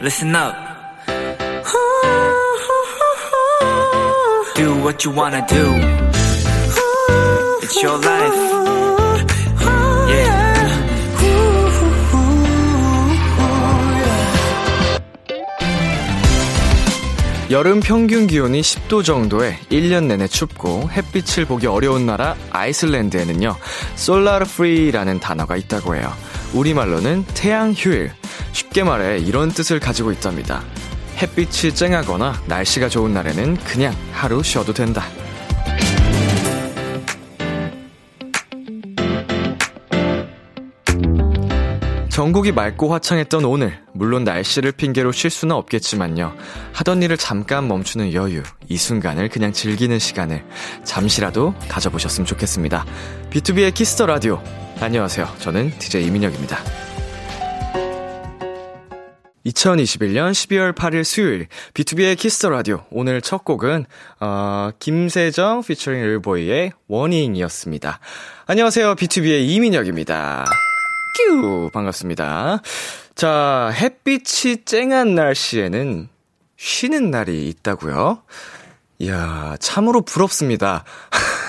listen up. Do what you wanna do. It's your life. Yeah. 여름 평균 기온이 10도 정도에 1년 내내 춥고 햇빛을 보기 어려운 나라 아이슬란드에는요, 솔라르 프리라는 단어가 있다고 해요. 우리말로는 태양 휴일. 쉽게 말해 이런 뜻을 가지고 있답니다. 햇빛이 쨍하거나 날씨가 좋은 날에는 그냥 하루 쉬어도 된다. 전국이 맑고 화창했던 오늘, 물론 날씨를 핑계로 쉴 수는 없겠지만요. 하던 일을 잠깐 멈추는 여유, 이 순간을 그냥 즐기는 시간을 잠시라도 가져보셨으면 좋겠습니다. B2B의 키스터 라디오. 안녕하세요. 저는 DJ 이민혁입니다. 2021년 12월 8일 수요일 B2B의 키스터 라디오 오늘 첫 곡은 어, 김세정 피처링 릴보이의 Warning이었습니다. 안녕하세요. BTOB의 이민혁입니다. 큐 반갑습니다. 자, 햇빛이 쨍한 날씨에는 쉬는 날이 있다고요? 이야, 참으로 부럽습니다.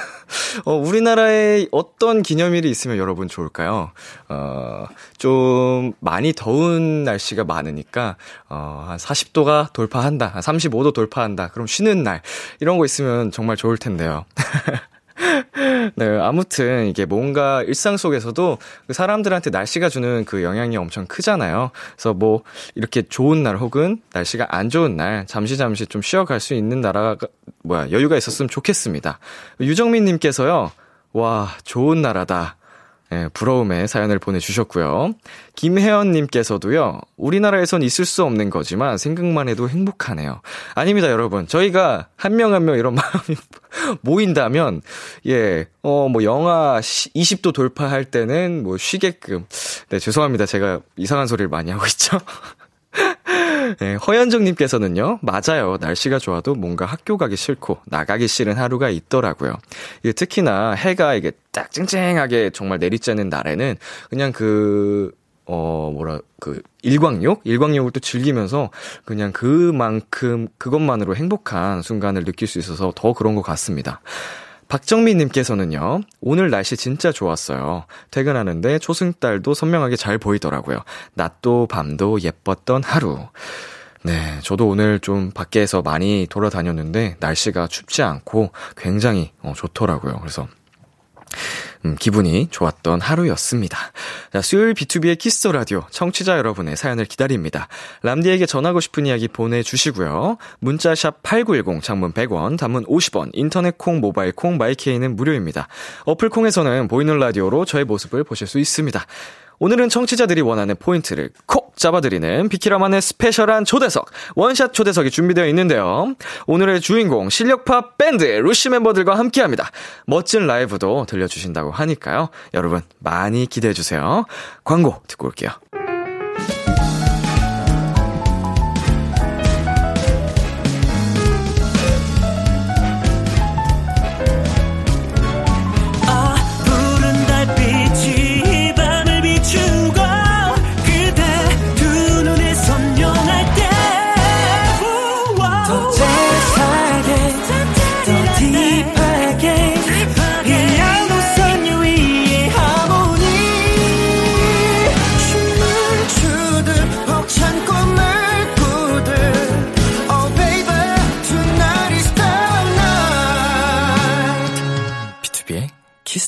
어, 우리나라에 어떤 기념일이 있으면 여러분 좋을까요? 어, 좀 많이 더운 날씨가 많으니까, 어, 한 40도가 돌파한다, 한 35도 돌파한다, 그럼 쉬는 날, 이런 거 있으면 정말 좋을 텐데요. 네, 아무튼 이게 뭔가 일상 속에서도 그 사람들한테 날씨가 주는 그 영향이 엄청 크잖아요. 그래서 뭐 이렇게 좋은 날 혹은 날씨가 안 좋은 날 잠시 잠시 좀 쉬어갈 수 있는 나라가 뭐야 여유가 있었으면 좋겠습니다. 유정민 님께서요. 와, 좋은 나라다. 예, 부러움의 사연을 보내주셨고요. 김혜연님께서도요, 우리나라에선 있을 수 없는 거지만 생각만 해도 행복하네요. 아닙니다, 여러분. 저희가 한 명 한명 이런 마음이 모인다면, 예, 어, 뭐, 영하 20도 돌파할 때는 뭐 쉬게끔. 네, 죄송합니다. 제가 이상한 소리를 많이 하고 있죠. 네, 허현정님께서는요, 맞아요. 날씨가 좋아도 뭔가 학교 가기 싫고, 나가기 싫은 하루가 있더라고요. 이게 특히나 해가 이게 딱 쨍쨍하게 정말 내리쬐는 날에는 그냥 그, 어, 뭐라, 그, 일광욕? 일광욕을 또 즐기면서 그냥 그만큼, 그것만으로 행복한 순간을 느낄 수 있어서 더 그런 것 같습니다. 박정민님께서는요, 오늘 날씨 진짜 좋았어요. 퇴근하는데 초승달도 선명하게 잘 보이더라고요. 낮도 밤도 예뻤던 하루. 네, 저도 오늘 좀 밖에서 많이 돌아다녔는데 날씨가 춥지 않고 굉장히 어, 좋더라고요. 그래서 음, 기분이 좋았던 하루였습니다. 자, 수요일 B2B의 키스터 라디오 청취자 여러분의 사연을 기다립니다. 람디에게 전하고 싶은 이야기 보내주시고요. 문자샵 8910 장문 100원, 단문 50원, 인터넷 콩, 모바일 콩, my K는 무료입니다. 어플 콩에서는 보이는 라디오로 저의 모습을 보실 수 있습니다. 오늘은 청취자들이 원하는 포인트를 콕 잡아드리는 비키라만의 스페셜한 초대석, 원샷 초대석이 준비되어 있는데요. 오늘의 주인공, 실력파 밴드 루시 멤버들과 함께 합니다. 멋진 라이브도 들려주신다고 하니까요. 여러분, 많이 기대해주세요. 광고 듣고 올게요.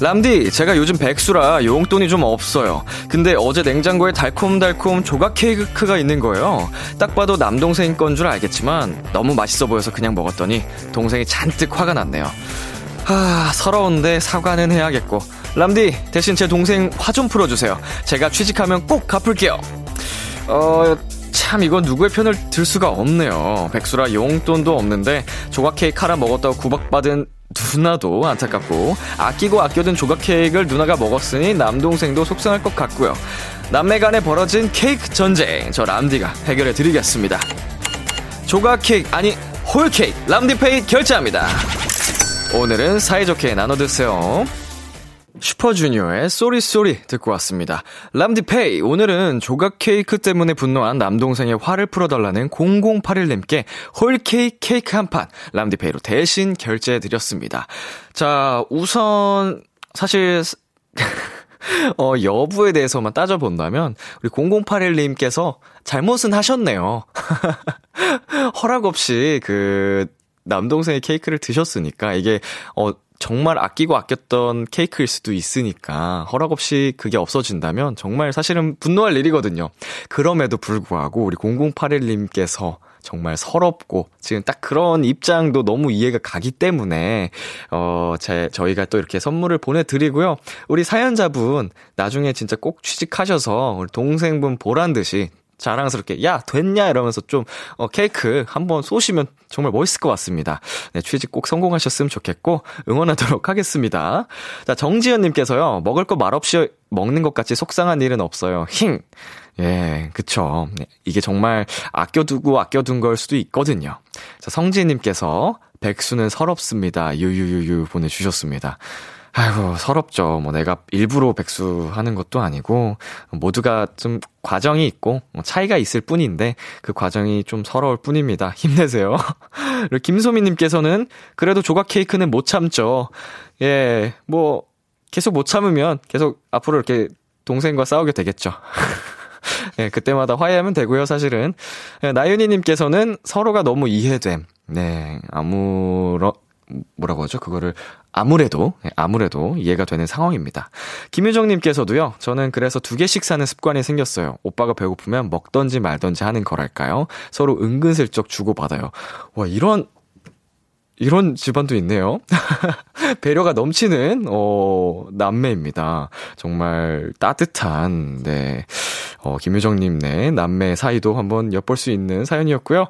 람디, 제가 요즘 백수라 용돈이 좀 없어요. 근데 어제 냉장고에 달콤달콤 조각 케이크가 있는 거예요. 딱 봐도 남동생 건 줄 알겠지만 너무 맛있어 보여서 그냥 먹었더니 동생이 잔뜩 화가 났네요. 아, 서러운데 사과는 해야겠고. 람디, 대신 제 동생 화 좀 풀어주세요. 제가 취직하면 꼭 갚을게요. 어, 참 이건 누구의 편을 들 수가 없네요. 백수라 용돈도 없는데 조각 케이크 하나 먹었다고 구박받은 누나도 안타깝고 아끼고 아껴둔 조각 케이크를 누나가 먹었으니 남동생도 속상할 것 같고요. 남매 간에 벌어진 케이크 전쟁 저 람디가 해결해 드리겠습니다. 조각 케이크 아니 홀 케이크 람디페이 결제합니다. 오늘은 사이좋게 나눠 드세요. 슈퍼주니어의 Sorry Sorry 듣고 왔습니다. 람디페이 오늘은 조각 케이크 때문에 분노한 남동생의 화를 풀어달라는 0081님께 홀케이크 케이크 한 판 람디페이로 대신 결제해 드렸습니다. 자 우선 사실 어, 여부에 대해서만 따져본다면, 우리 0081님께서 잘못은 하셨네요. 허락 없이 그, 남동생의 케이크를 드셨으니까, 이게, 어, 정말 아끼고 아꼈던 케이크일 수도 있으니까 허락 없이 그게 없어진다면 정말 사실은 분노할 일이거든요. 그럼에도 불구하고 우리 0081님께서 정말 서럽고 지금 딱 그런 입장도 너무 이해가 가기 때문에 어, 제 저희가 또 이렇게 선물을 보내 드리고요. 우리 사연자분 나중에 진짜 꼭 취직하셔서 우리 동생분 보란 듯이 자랑스럽게 야 됐냐 이러면서 좀 어, 케이크 한번 쏘시면 정말 멋있을 것 같습니다. 네, 취직 꼭 성공하셨으면 좋겠고 응원하도록 하겠습니다. 자 정지현님께서요 먹을 거 말없이 먹는 것 같이 속상한 일은 없어요. 힝. 예, 그쵸. 네, 이게 정말 아껴두고 아껴둔 걸 수도 있거든요. 자, 성지님께서 백수는 서럽습니다. 유유유유 보내주셨습니다. 아이고, 서럽죠. 뭐 내가 일부러 백수하는 것도 아니고, 모두가 좀 과정이 있고, 뭐 차이가 있을 뿐인데, 그 과정이 좀 서러울 뿐입니다. 힘내세요. 그리고 김소미님께서는, 그래도 조각 케이크는 못 참죠. 예, 뭐, 계속 못 참으면 계속 앞으로 이렇게 동생과 싸우게 되겠죠. 예, 그때마다 화해하면 되고요, 사실은. 예, 나윤이님께서는 서로가 너무 이해됨. 네, 아무런, 뭐라고 하죠? 그거를 아무래도 예, 아무래도 이해가 되는 상황입니다. 김유정님께서도요. 저는 그래서 두 개씩 사는 습관이 생겼어요. 오빠가 배고프면 먹던지 말던지 하는 거랄까요. 서로 은근슬쩍 주고받아요. 와 이런 이런 집안도 있네요. 배려가 넘치는, 어, 남매입니다. 정말 따뜻한, 네. 어, 김유정님, 네. 남매 사이도 한번 엿볼 수 있는 사연이었고요.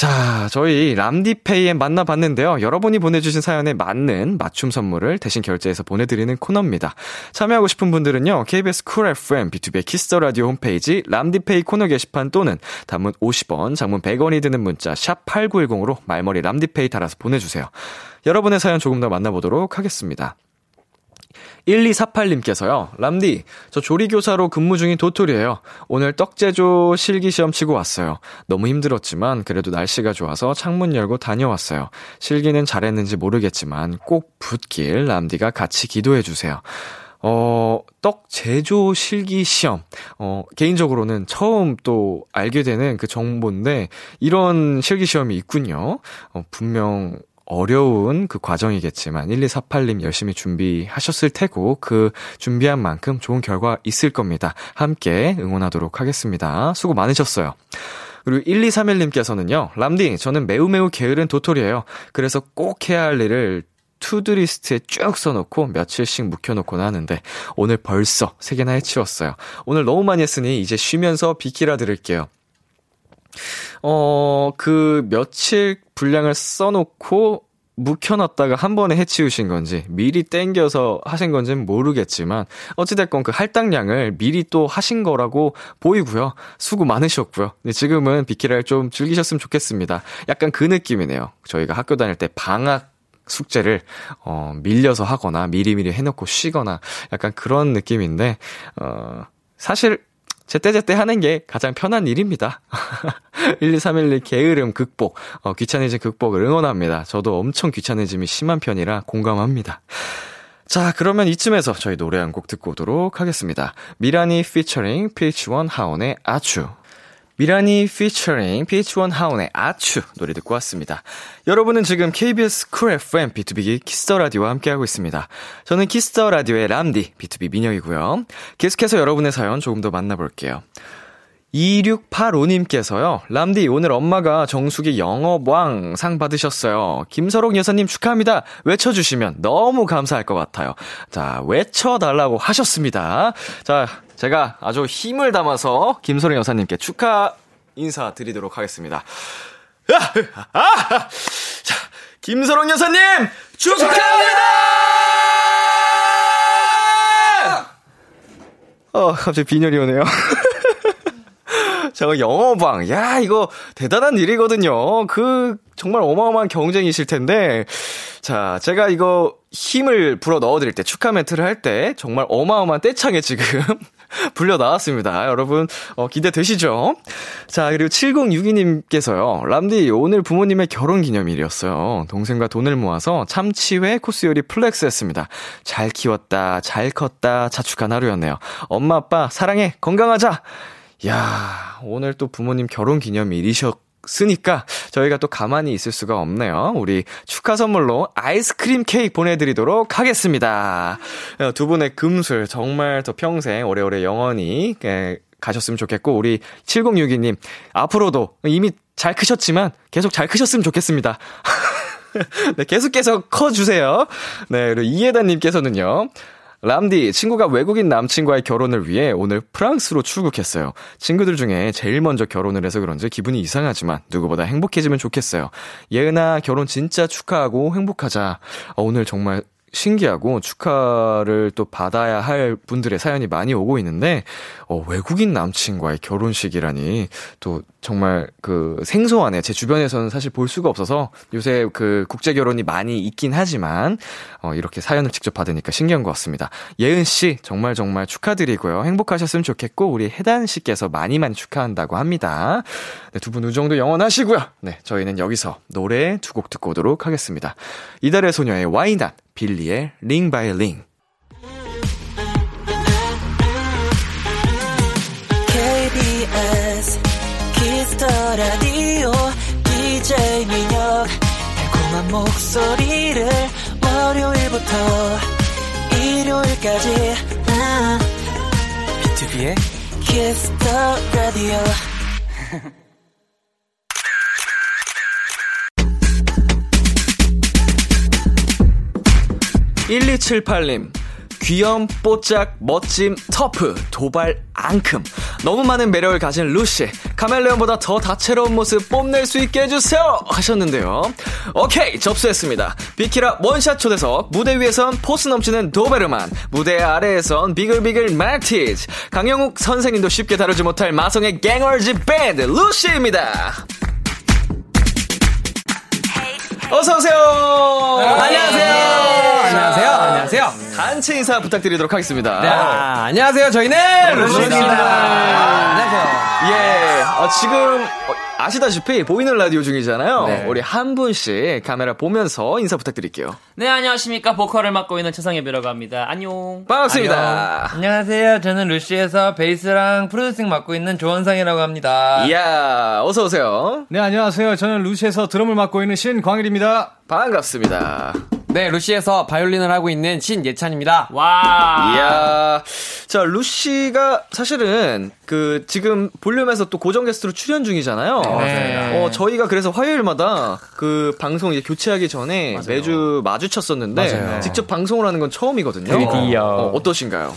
자, 저희 람디페이에 만나봤는데요. 여러분이 보내주신 사연에 맞는 맞춤 선물을 대신 결제해서 보내드리는 코너입니다. 참여하고 싶은 분들은요, KBS Cool FM, B2B 키스터 라디오 홈페이지 람디페이 코너 게시판 또는 단문 50원, 장문 100원이 드는 문자 샵 8910으로 말머리 람디페이 달아서 보내주세요. 여러분의 사연 조금 더 만나보도록 하겠습니다. 1248님께서요, 람디, 저 조리교사로 근무 중인 도토리예요. 오늘 떡제조 실기시험 치고 왔어요. 너무 힘들었지만, 그래도 날씨가 좋아서 창문 열고 다녀왔어요. 실기는 잘했는지 모르겠지만, 꼭 붙길 람디가 같이 기도해 주세요. 어, 떡 제조 실기 시험. 어, 개인적으로는 처음 또 알게 되는 그 정보인데, 이런 실기 시험이 있군요. 어, 분명 어려운 그 과정이겠지만 1248님 열심히 준비하셨을 테고 그 준비한 만큼 좋은 결과 있을 겁니다. 함께 응원하도록 하겠습니다. 수고 많으셨어요. 그리고 1231님께서는요, 람디, 저는 매우 매우 게으른 도토리예요. 그래서 꼭 해야 할 일을 to do list에 쭉 써놓고 며칠씩 묵혀놓곤 하는데 오늘 벌써 3개나 해치웠어요. 오늘 너무 많이 했으니 이제 쉬면서 비키라 들을게요. 어, 그 며칠 분량을 써놓고 묵혀놨다가 한 번에 해치우신 건지 미리 땡겨서 하신 건지는 모르겠지만 어찌됐건 그 할당량을 미리 또 하신 거라고 보이고요. 수고 많으셨고요. 지금은 비키라를 좀 즐기셨으면 좋겠습니다. 약간 그 느낌이네요. 저희가 학교 다닐 때 방학 숙제를 어 밀려서 하거나 미리미리 해놓고 쉬거나 약간 그런 느낌인데 어 사실 제때제때 하는 게 가장 편한 일입니다. 12312 게으름 극복, 어, 귀차니즘 극복을 응원합니다. 저도 엄청 귀차니즘이 심한 편이라 공감합니다. 자, 그러면 이쯤에서 저희 노래 한 곡 듣고 오도록 하겠습니다. 미란이 피처링 pH-1 HAON의 Achoo 미란이 피처링 pH-1 HAON의 Achoo 노래 듣고 왔습니다. 여러분은 지금 KBS 쿨 FM B2B 키스터 라디오와 함께하고 있습니다. 저는 Kiss the Radio의 람디 BTOB 민혁이고요. 계속해서 여러분의 사연 조금 더 만나볼게요. 2685님께서요, 람디, 오늘 엄마가 정수기 영업왕 상 받으셨어요. 김서롱 여사님 축하합니다. 외쳐주시면 너무 감사할 것 같아요. 자, 외쳐달라고 하셨습니다. 자, 제가 아주 힘을 담아서 김소령 여사님께 축하 인사 드리도록 하겠습니다. 자, 김서롱 여사님 축하합니다! 어, 갑자기 빈혈이 오네요. 저 영어방, 야, 이거 대단한 일이거든요. 그, 정말 어마어마한 경쟁이실 텐데. 자, 제가 이거 힘을 불어 넣어 드릴 때, 축하 멘트를 할 때, 정말 어마어마한 떼창에 지금 불려 나왔습니다. 여러분, 어, 기대되시죠? 자, 그리고 7062님께서요. 람디, 오늘 부모님의 결혼 기념일이었어요. 동생과 돈을 모아서 참치회 코스 요리 flex 했습니다. 잘 키웠다, 잘 컸다, 자축한 하루였네요. 엄마, 아빠, 사랑해, 건강하자! 야 오늘 또 부모님 결혼 기념일이셨, 쓰니까 저희가 또 가만히 있을 수가 없네요. 우리 축하 선물로 아이스크림 케이크 보내드리도록 하겠습니다. 어, 두 분의 금슬 정말 더 평생 오래오래 영원히 가셨으면 좋겠고 우리 7062님 앞으로도 이미 잘 크셨지만 계속 잘 크셨으면 좋겠습니다. 네, 계속해서 커주세요. 네, 그리고 이해단님께서는요. 람디, 친구가 외국인 남친과의 결혼을 위해 오늘 프랑스로 출국했어요. 친구들 중에 제일 먼저 결혼을 해서 그런지 기분이 이상하지만 누구보다 행복해지면 좋겠어요. 예은아, 결혼 진짜 축하하고 행복하자. 어, 오늘 정말 신기하고 축하를 또 받아야 할 분들의 사연이 많이 오고 있는데, 어, 외국인 남친과의 결혼식이라니, 또 정말 그 생소하네. 제 주변에서는 사실 볼 수가 없어서 요새 그 국제 결혼이 많이 있긴 하지만, 어, 이렇게 사연을 직접 받으니까 신기한 것 같습니다. 예은 씨, 정말 정말 축하드리고요. 행복하셨으면 좋겠고, 우리 혜단 씨께서 많이 많이 축하한다고 합니다. 네, 두분 우정도 영원하시고요. 네, 저희는 여기서 노래 두 곡 듣고 오도록 하겠습니다. 이달의 소녀의 Why Not, 빌리의 Ring by Ring. KBS 키스터 라디오 DJ 민혁. 달콤한 목소리를 월요일부터 일요일까지. 비투비의 키스터 라디오 1278님, 귀염, 뽀짝, 멋짐, 터프, 도발, 앙큼. 너무 많은 매력을 가진 루시. 카멜레온보다 더 다채로운 모습 뽐낼 수 있게 해주세요! 하셨는데요. 오케이, 접수했습니다. 비키라 원샷 초대석. 무대 위에선 포스 넘치는 도베르만. 무대 아래에선 비글비글 말티즈. 강형욱 선생님도 쉽게 다루지 못할 마성의 갱얼쥐 밴드, 루시입니다. 어서오세요! 안녕하세요! 단체 인사 부탁드리도록 하겠습니다. 네, 아, 안녕하세요. 저희는 루시입니다. 안녕하세요. 예, 어, 지금 어, 아시다시피 보이는 라디오 중이잖아요. 네. 우리 한 분씩 카메라 보면서 인사 부탁드릴게요. 네, 안녕하십니까. 보컬을 맡고 있는 최상엽 이라고 합니다. 안녕. 반갑습니다. 안녕. 안녕하세요. 저는 루시에서 베이스랑 프로듀싱 맡고 있는 조원상이라고 합니다. 이야, 어서 오세요. 네, 안녕하세요. 저는 루시에서 드럼을 맡고 있는 신광일입니다. 반갑습니다. 네, 루시에서 바이올린을 하고 있는 신예찬입니다. 와. 이야. 자, 루시가 사실은 그 지금 볼륨에서 또 고정 게스트로 출연 중이잖아요. 네. 어, 저희가 그래서 화요일마다 그 방송 이제 교체하기 전에 맞아요. 매주 마주쳤었는데 맞아요. 직접 방송을 하는 건 처음이거든요. 드디어. 어, 어떠신가요?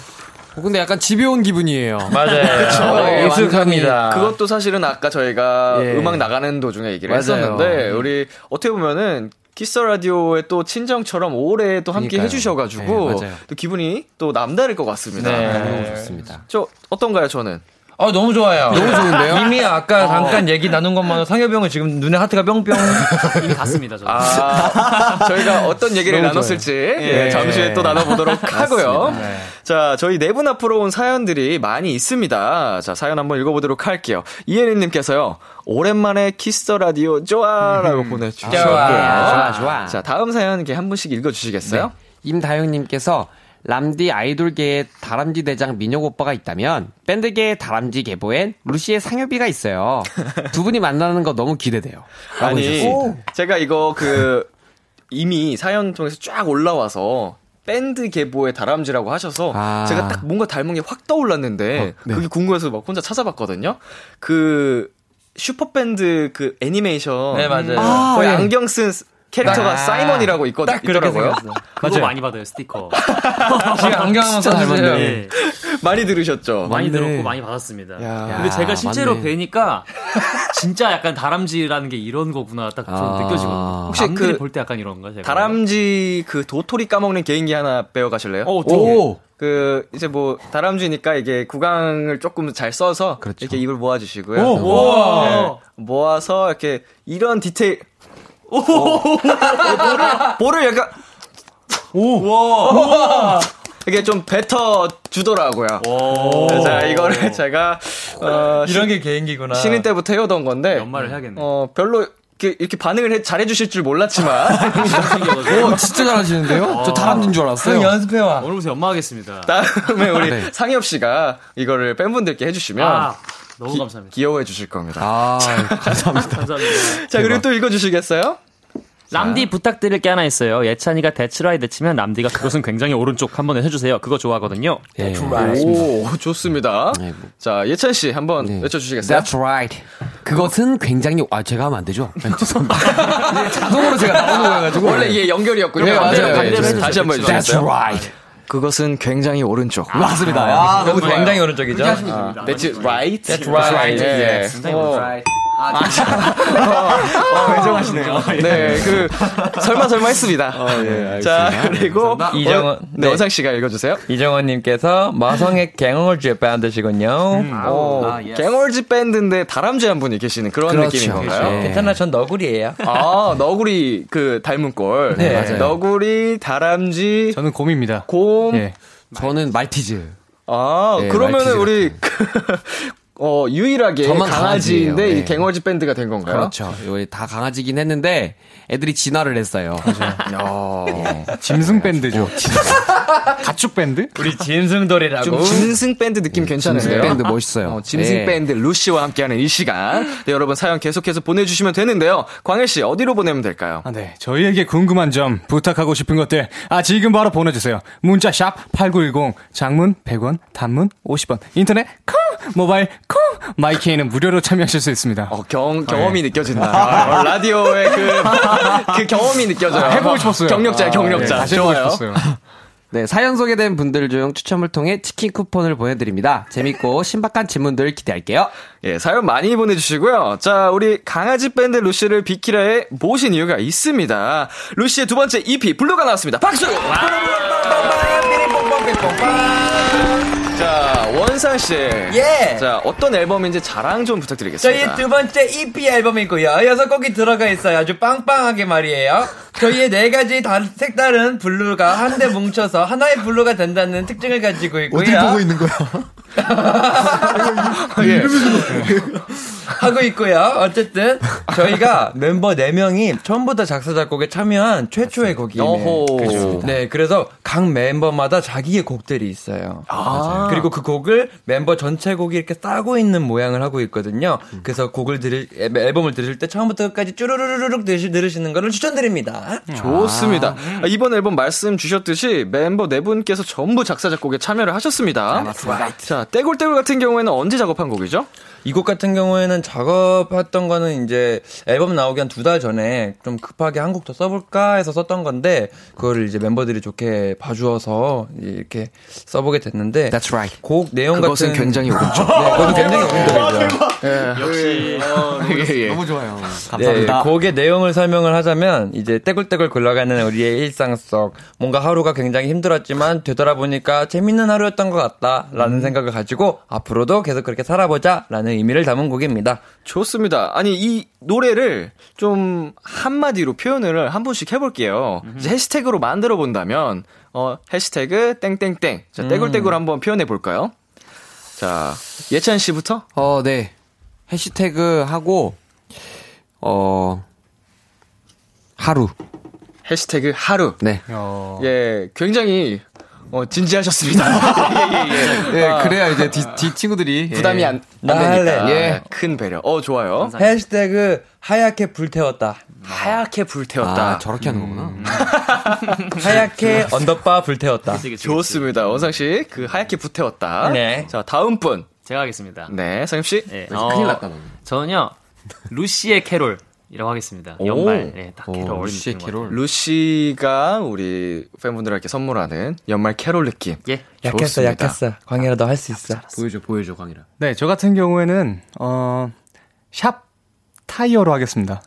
어, 근데 약간 집에 온 기분이에요. 맞아요. 그렇죠. 익숙합니다. 그것도 사실은 아까 저희가 예. 음악 나가는 도중에 얘기를 맞아요. 했었는데 우리 어떻게 보면은 키스 라디오에 또 친정처럼 오래 또 함께 그러니까요. 해주셔가지고 네, 또 기분이 또 남다를 것 같습니다. 네, 너무 좋습니다. 저 어떤가요, 저는? 아 너무 좋아요. 너무 좋은데요? 이미 아까 어. 잠깐 얘기 나눈 것만으로 형은 지금 눈에 하트가 뿅뿅 이미 갔습니다. 저. 아, 저희가 어떤 얘기를 나눴을지 예, 잠시 후에 또 나눠보도록 하고요. 네. 자 저희 네 분 앞으로 온 사연들이 많이 있습니다. 자 사연 한번 읽어보도록 할게요. 이혜린님께서요. 오랜만에 Kiss the Radio 좋아라고 음, 보내주셨고요. 좋아, 좋아. 자 다음 사연 이렇게 한 분씩 읽어주시겠어요? 네. 임다영님께서 람디 아이돌계의 다람쥐 대장 민혁 오빠가 있다면 밴드계의 다람쥐 계보엔 루시의 상엽이가 있어요. 두 분이 만나는 거 너무 기대돼요. 아니 제가 이거 그 이미 사연 통해서 쫙 올라와서 밴드 계보의 다람쥐라고 하셔서 아. 제가 딱 뭔가 닮은 게 확 떠올랐는데 어, 네. 그게 궁금해서 막 혼자 찾아봤거든요. 그 슈퍼밴드 그 애니메이션 네 맞아요. 아, 거의 네. 안경 쓴 캐릭터가 아~ 사이먼이라고 있거든, 있더라고요. 그거 많이 받아요, 스티커. 지금 안경 한번 써주세요. 네. 많이 들으셨죠? 많이 맞네. 들었고 많이 받았습니다. 야. 근데 제가 실제로 맞네. 뵈니까 진짜 약간 다람쥐라는 게 이런 거구나 딱좀 아. 느껴지거든요. 혹시 그 볼 때 약간 이런가 제가. 다람쥐 그 도토리 까먹는 개인기 하나 배워 가실래요? 어, 오! 그 이제 뭐 다람쥐니까 이게 구강을 조금 잘 써서 그렇죠. 이렇게 입을 모아 주시고요. 네, 모아서 이렇게 이런 디테일 오, 볼을 볼을 약간 오, 이게 좀 뱉어 주더라고요. 자, 이거를 제가 어, 이런 게 개인기구나. 신인 때부터 해오던 건데 연말을 해야겠네. 어, 별로 이렇게, 이렇게 반응을 해, 잘해 주실 줄 몰랐지만 오, 진짜 잘하시는데요? 저 다람쥐인 줄 알았어요. 형 연습해와. 오늘부터 연마하겠습니다. 다음에 우리 네. 상엽 씨가 이거를 팬분들께 해주시면 아, 너무 감사합니다. 귀여워해 주실 겁니다. 아, 감사합니다. 감사합니다. 자, 그리고 또 읽어주시겠어요? 람디 부탁드릴 게 하나 있어요. 예찬이가 대치라이드 치면 람디가 그것은 굉장히 오른쪽 한번 해주세요. 그거 좋아하거든요. 예. 오, 좋습니다. 네, 뭐. 자, 예찬 씨 한번 네. 외쳐주시겠어요? That's right. 그것은 굉장히 아 제가 하면 안 되죠? 네, 죄송합니다. 이게 자동으로 제가 나오는 거여가지고 원래 이게 연결이었군요. 네, 맞아요. 네, 반대로 네, 해주세요. 다시 한번 That's 해주세요. right. 그것은 굉장히 오른쪽. 맞습니다. 아, 너무 좋아요. 굉장히 오른쪽이죠. 아, That's right. That's right. 예. 굉장히 어, 아, 매정하시네요. 네, 그 설마 설마 했습니다. 자, 그리고 이정원. 어, 네, 네. 원상 씨가 읽어 주세요. 이정원 님께서 마성의 갱얼즈의 밴드시군요. 어, 갱월지 밴드인데 다람쥐 한 분이 계시는 그런 그렇죠. 느낌인 건가요? 네. 괜찮아, 전 너구리예요. 아, 너구리 그 닮은 꼴. 네, 맞아요. 너구리, 다람쥐, 저는 곰입니다. 곰. 예. 저는 말티즈. 아, 네, 그러면은 우리 그, 어, 유일하게 저만 강아지인데 강아지예요. 이 네. 강아지 밴드가 된 건가요? 그렇죠. 이거 다 강아지긴 했는데 애들이 진화를 했어요. 야, 짐승 밴드죠. 가축 밴드? 우리 짐승돌이라고. 좀 짐승 밴드 느낌 괜찮은데요? 밴드 멋있어요. 어, 짐승 네. 밴드 루시와 함께하는 이 시간. 네, 여러분 사연 계속해서 보내주시면 되는데요. 광일 씨 어디로 보내면 될까요? 아, 네. 저희에게 궁금한 점, 부탁하고 싶은 것들, 아, 지금 바로 보내주세요. 문자 샵 8910, 장문 100원, 단문 50원, 인터넷 콩, 모바일 콩, My K는 무료로 참여하실 수 있습니다. 어, 경, 경험이 느껴진다. 어, 라디오의 그, 그 경험이 느껴져요. 해보고 싶었어요. 경력자, 아, 경력자. 네, 다시 해보고 좋아요. 싶었어요. 네, 사연 소개된 분들 중 추첨을 통해 치킨 쿠폰을 보내드립니다. 재밌고 신박한 질문들 기대할게요. 예, 사연 많이 보내주시고요. 자, 우리 강아지 밴드 루시를 비키라에 모신 이유가 있습니다. 루시의 두 번째 EP, 블루가 나왔습니다. 박수! 자, 원상 씨. 예. 자, 어떤 앨범인지 자랑 좀 부탁드리겠습니다. 저희 두 번째 EP 앨범이고요. 여섯 곡이 들어가 있어요. 아주 빵빵하게 말이에요. 저희의 네 가지 다, 색다른 블루가 한데 뭉쳐서 하나의 블루가 된다는 특징을 가지고 있고요. 어딜 보고 있는 거야? 예. 하고 있고요. 어쨌든 저희가 멤버 4명이 처음부터 작사 작곡에 참여한 최초의 곡이에요. 네, 그래서 각 멤버마다 자기의 곡들이 있어요. 아. 그리고 그 곡을 멤버 전체 곡이 이렇게 싸고 있는 모양을 하고 있거든요. 그래서 곡을 들을 앨- 앨범을 들으실 때 처음부터 끝까지 쭈루루루룩 들으시- 들으시는 거를 추천드립니다. 좋습니다. 아, 이번 앨범 말씀 주셨듯이 멤버 네 분께서 전부 작사 작곡에 참여를 하셨습니다. 맞습니다. 자, 떼굴떼굴 같은 경우에는 언제 작업한 곡이죠? 이 곡 같은 경우에는 작업했던 거는 이제 앨범 나오기 한 두 달 전에 좀 급하게 한 곡 더 써볼까 해서 썼던 건데 그거를 이제 멤버들이 좋게 봐주어서 이렇게 써보게 됐는데 That's right. 곡 내용 그것은 같은 굉장히 오른쪽. 네, 그것은 굉장히 오른쪽이죠. 역시. 예, 예. 너무 좋아요. 네, 감사합니다. 곡의 내용을 설명을 하자면 이제 떼굴떼굴 굴러가는 우리의 일상 속 뭔가 하루가 굉장히 힘들었지만 되돌아보니까 재밌는 하루였던 것 같다라는 생각을 가지고 앞으로도 계속 그렇게 살아보자라는 의미를 담은 곡입니다. 좋습니다. 아니, 이 노래를 좀 한마디로 표현을 한 분씩 해볼게요. 이제 해시태그로 만들어 본다면, 어, 해시태그 땡땡땡. 자, 떼굴떼굴 한번 표현해 볼까요? 자, 예찬 씨부터? 어, 네. 해시태그 하고, 어, 하루. 해시태그 하루. 네. 어, 예, 굉장히, 어, 진지하셨습니다. 예, 예, 예. 예, 아, 그래야 이제 뒤, 뒤 친구들이. 부담이 안, 안나 되니까. 할래. 예. 큰 배려. 어, 좋아요. 해시태그 하얗게 불태웠다. 하얗게 불태웠다. 아, 저렇게 하는 거구나. 하얗게 underbar 불태웠다. 좋습니다. 원상 씨, 그 하얗게 불태웠다. 네. 자, 다음 분. 제가 하겠습니다. 네, 상엽 씨. 네, 큰일 났다, 너. 저는요, 루시의 캐롤. 이라고 하겠습니다. 오. 연말, 네, 딱 캐롤 오, 것 캐롤. 루시가 우리 팬분들에게 선물하는 연말 캐롤 느낌. 예. 약했어, 좋습니다. 약했어. 광일아 너 할 수 있어. 보여줘, 보여줘, 광일아. 네, 저 같은 경우에는 어, 샵 타이어로 하겠습니다.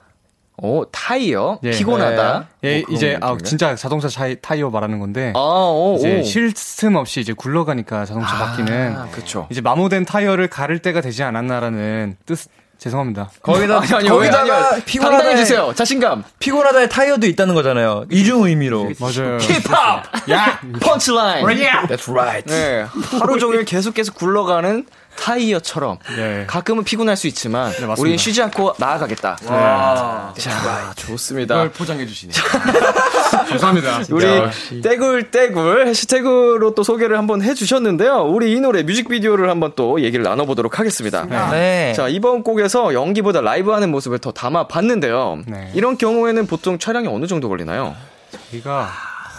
오, 타이어. 예. 피곤하다. 예, 뭐 그런 이제 아. 진짜 자동차 차이, 타이어 말하는 건데 아, 오, 이제 오. 쉴틈 없이 이제 굴러가니까 자동차 바퀴는 아, 그쵸. 이제 마모된 타이어를 갈 때가 되지 않았나라는 뜻 죄송합니다. 거기다, 아니, 아니, 왜, 거기다가 아니요. 피곤하다. 당당해주세요. 자신감. 피곤하다의 타이어도 있다는 거잖아요. 이중 의미로. 맞아요. 힙합! 야! 펀치라인! That's right. 네. 하루 종일 계속 계속 굴러가는 타이어처럼. 예. 가끔은 피곤할 수 있지만, 맞습니다. 우리는 쉬지 않고 나아가겠다. 자, 좋습니다. 포장해 주시네. 죄송합니다. 우리 떼굴떼굴 해시태그로 또 소개를 한번 해 주셨는데요. 우리 이 노래 뮤직비디오를 한번 또 얘기를 나눠 보도록 하겠습니다. 네. 자, 이번 곡에서 연기보다 라이브 하는 모습을 더 담아 봤는데요. 네. 이런 경우에는 보통 촬영이 어느 정도 걸리나요? 우리가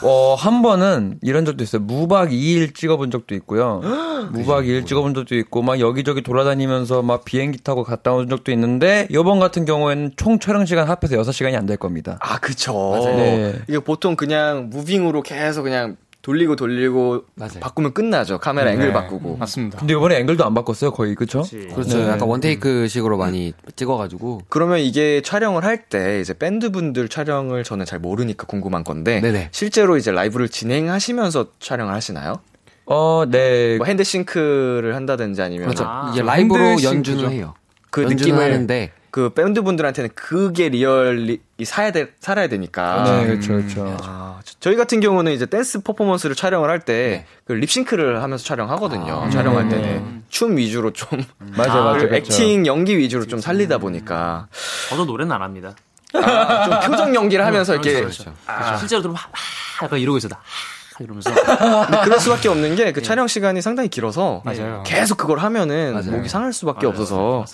어, 한 번은 이런 적도 있어요. 무박 2일 찍어본 적도 있고요. 무박 2일 찍어본 적도 있고, 막 여기저기 돌아다니면서 막 비행기 타고 갔다 온 적도 있는데, 이번 같은 경우에는 총 촬영 시간 합해서 6시간이 안 될 겁니다. 아, 그쵸. 네. 이게 보통 그냥 무빙으로 계속 그냥 돌리고 돌리고 맞아요. 바꾸면 끝나죠. 카메라 앵글 바꾸고. 맞습니다. 근데 이번에 앵글도 안 바꿨어요, 거의. 그쵸? 그렇죠. 네. 약간 원테이크 식으로 많이 찍어가지고. 그러면 이게 촬영을 할 때 이제 밴드 분들 촬영을 저는 잘 모르니까 궁금한 건데 네네. 실제로 이제 라이브를 진행하시면서 촬영을 하시나요? 어, 네. 뭐 hand sync를 한다든지 아니면 그렇죠. 아, 이제 라이브로. 연주는 해요. 그 느낌을 하는데 그 밴드 분들한테는 그게 리얼이 살아야 돼 살아야 되니까. 네, 그렇죠, 그렇죠. 아, 저- 저희 같은 경우는 이제 댄스 퍼포먼스를 촬영을 할 때그 립싱크를 하면서 촬영하거든요. 촬영할 때는 춤 위주로 좀 맞아, 맞아. 그리고 그렇죠. 액팅 연기 위주로 좀 살리다 보니까 저도 노래는 안 합니다. 아, 좀 표정 연기를 하면서 이렇게 그렇죠. 실제로 들으면 하, 하, 약간 이러고 있어. 나 하, 이러면서. 근데 그럴 수밖에 없는 게그 촬영 시간이 상당히 길어서 맞아요. 계속 그걸 하면은 맞아요. 목이 상할 수밖에 없어서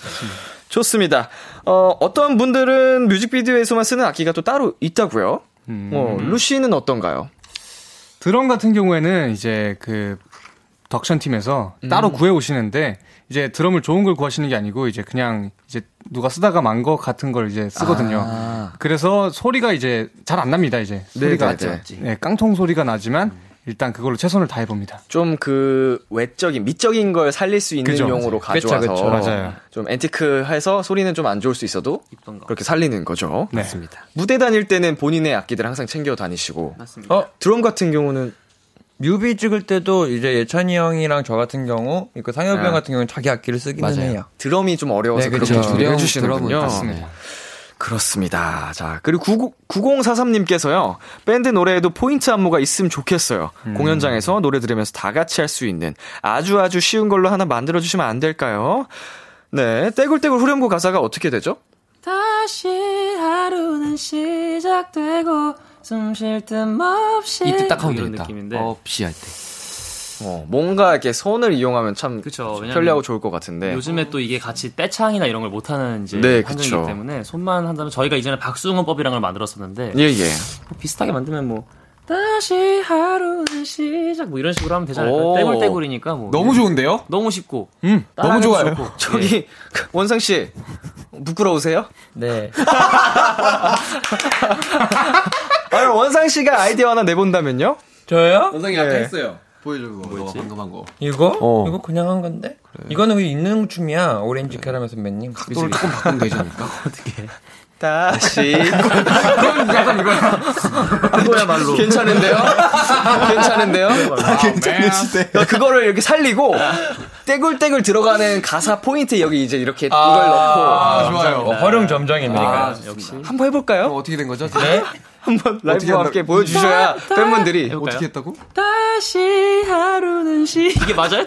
좋습니다. 어, 어떤 분들은 뮤직비디오에서만 쓰는 악기가 또 따로 있다고요? 어, 루시는 어떤가요? 드럼 같은 경우에는 이제 그 덕션 팀에서 따로 구해 오시는데 이제 드럼을 좋은 걸 구하시는 게 아니고 이제 그냥 이제 누가 쓰다가 만 거 같은 걸 이제 쓰거든요. 그래서 소리가 이제 잘 안 납니다. 이제 네, 소리가 네, 네. 네, 깡통 소리가 나지만 일단 그걸로 최선을 다해 봅니다. 좀 그 외적인 미적인 걸 살릴 수 있는 그죠. 용으로 그쵸, 가져와서 그쵸. 맞아요. 좀 앤티크해서 소리는 좀 안 좋을 수 있어도 이쁜 거. 그렇게 살리는 거죠. 네. 맞습니다. 무대 다닐 때는 본인의 악기들 항상 챙겨 다니시고 맞습니다. 어, 드럼 같은 경우는 뮤비 찍을 때도 이제 예찬이 형이랑 저 같은 경우, 그 상엽이 아. 형 같은 경우는 자기 악기를 쓰기는 맞아요. 해요. 드럼이 좀 어려워서 네, 그렇게 그쵸. 드럼, 해주시는군요. 드럼은 맞습니다. 그렇습니다. 자, 그리고 9043님께서요, 밴드 노래에도 포인트 안무가 있으면 좋겠어요. 공연장에서 노래 들으면서 다 같이 할 수 있는 아주 아주 쉬운 걸로 하나 만들어주시면 안 될까요? 네, 떼굴떼굴 후렴구 가사가 어떻게 되죠? 다시 하루는 시작되고 숨쉴 틈 없이 이때 딱 하면 되겠다. 느낌인데 없이 할 때. 어, 뭔가 이렇게 선을 이용하면 참 그쵸, 편리하고 좋을 것 같은데. 요즘에 또 이게 같이 떼창이나 이런 걸 못하는 이제 네, 환경이기 그쵸. 때문에 손만 한다면 저희가 이전에 박수응원법이라는 걸 만들었었는데 예, 예. 뭐 비슷하게 만들면 뭐 다시 하루는 시작 뭐 이런 식으로 하면 않을까요? 오. 떼굴떼굴이니까 뭐 너무 좋은데요? 너무 쉽고 음, 너무 좋아요. 좋고. 저기, 원상 씨, 부끄러우세요? 네. 아, 원상 씨가 아이디어 하나 내본다면요? 저요? 원상이 아까 했어요. 보여줘, 그거. 너가 방금 한 거. 이거? 어. 이거 그냥 한 건데? 이거는 왜 있는 춤이야, 오렌지 캐러멜 선배님. 각도를 조금 바꾸면 되지 않을까? 다시. 이거야 말로 괜찮은데요? 괜찮은데요? 괜찮으시대. 그거를 이렇게 살리고, 떼굴떼굴 들어가는 가사 포인트 여기 이제 이렇게 이걸 넣고. 좋아요. 어, 활용 점정입니다. 역시 한번 해볼까요? 어, 어떻게 된 거죠? 네? 한번 라이브와 함께 보여주셔야 팬분들이. 어떻게 했다고? 다시 하루는 시 이게 맞아요?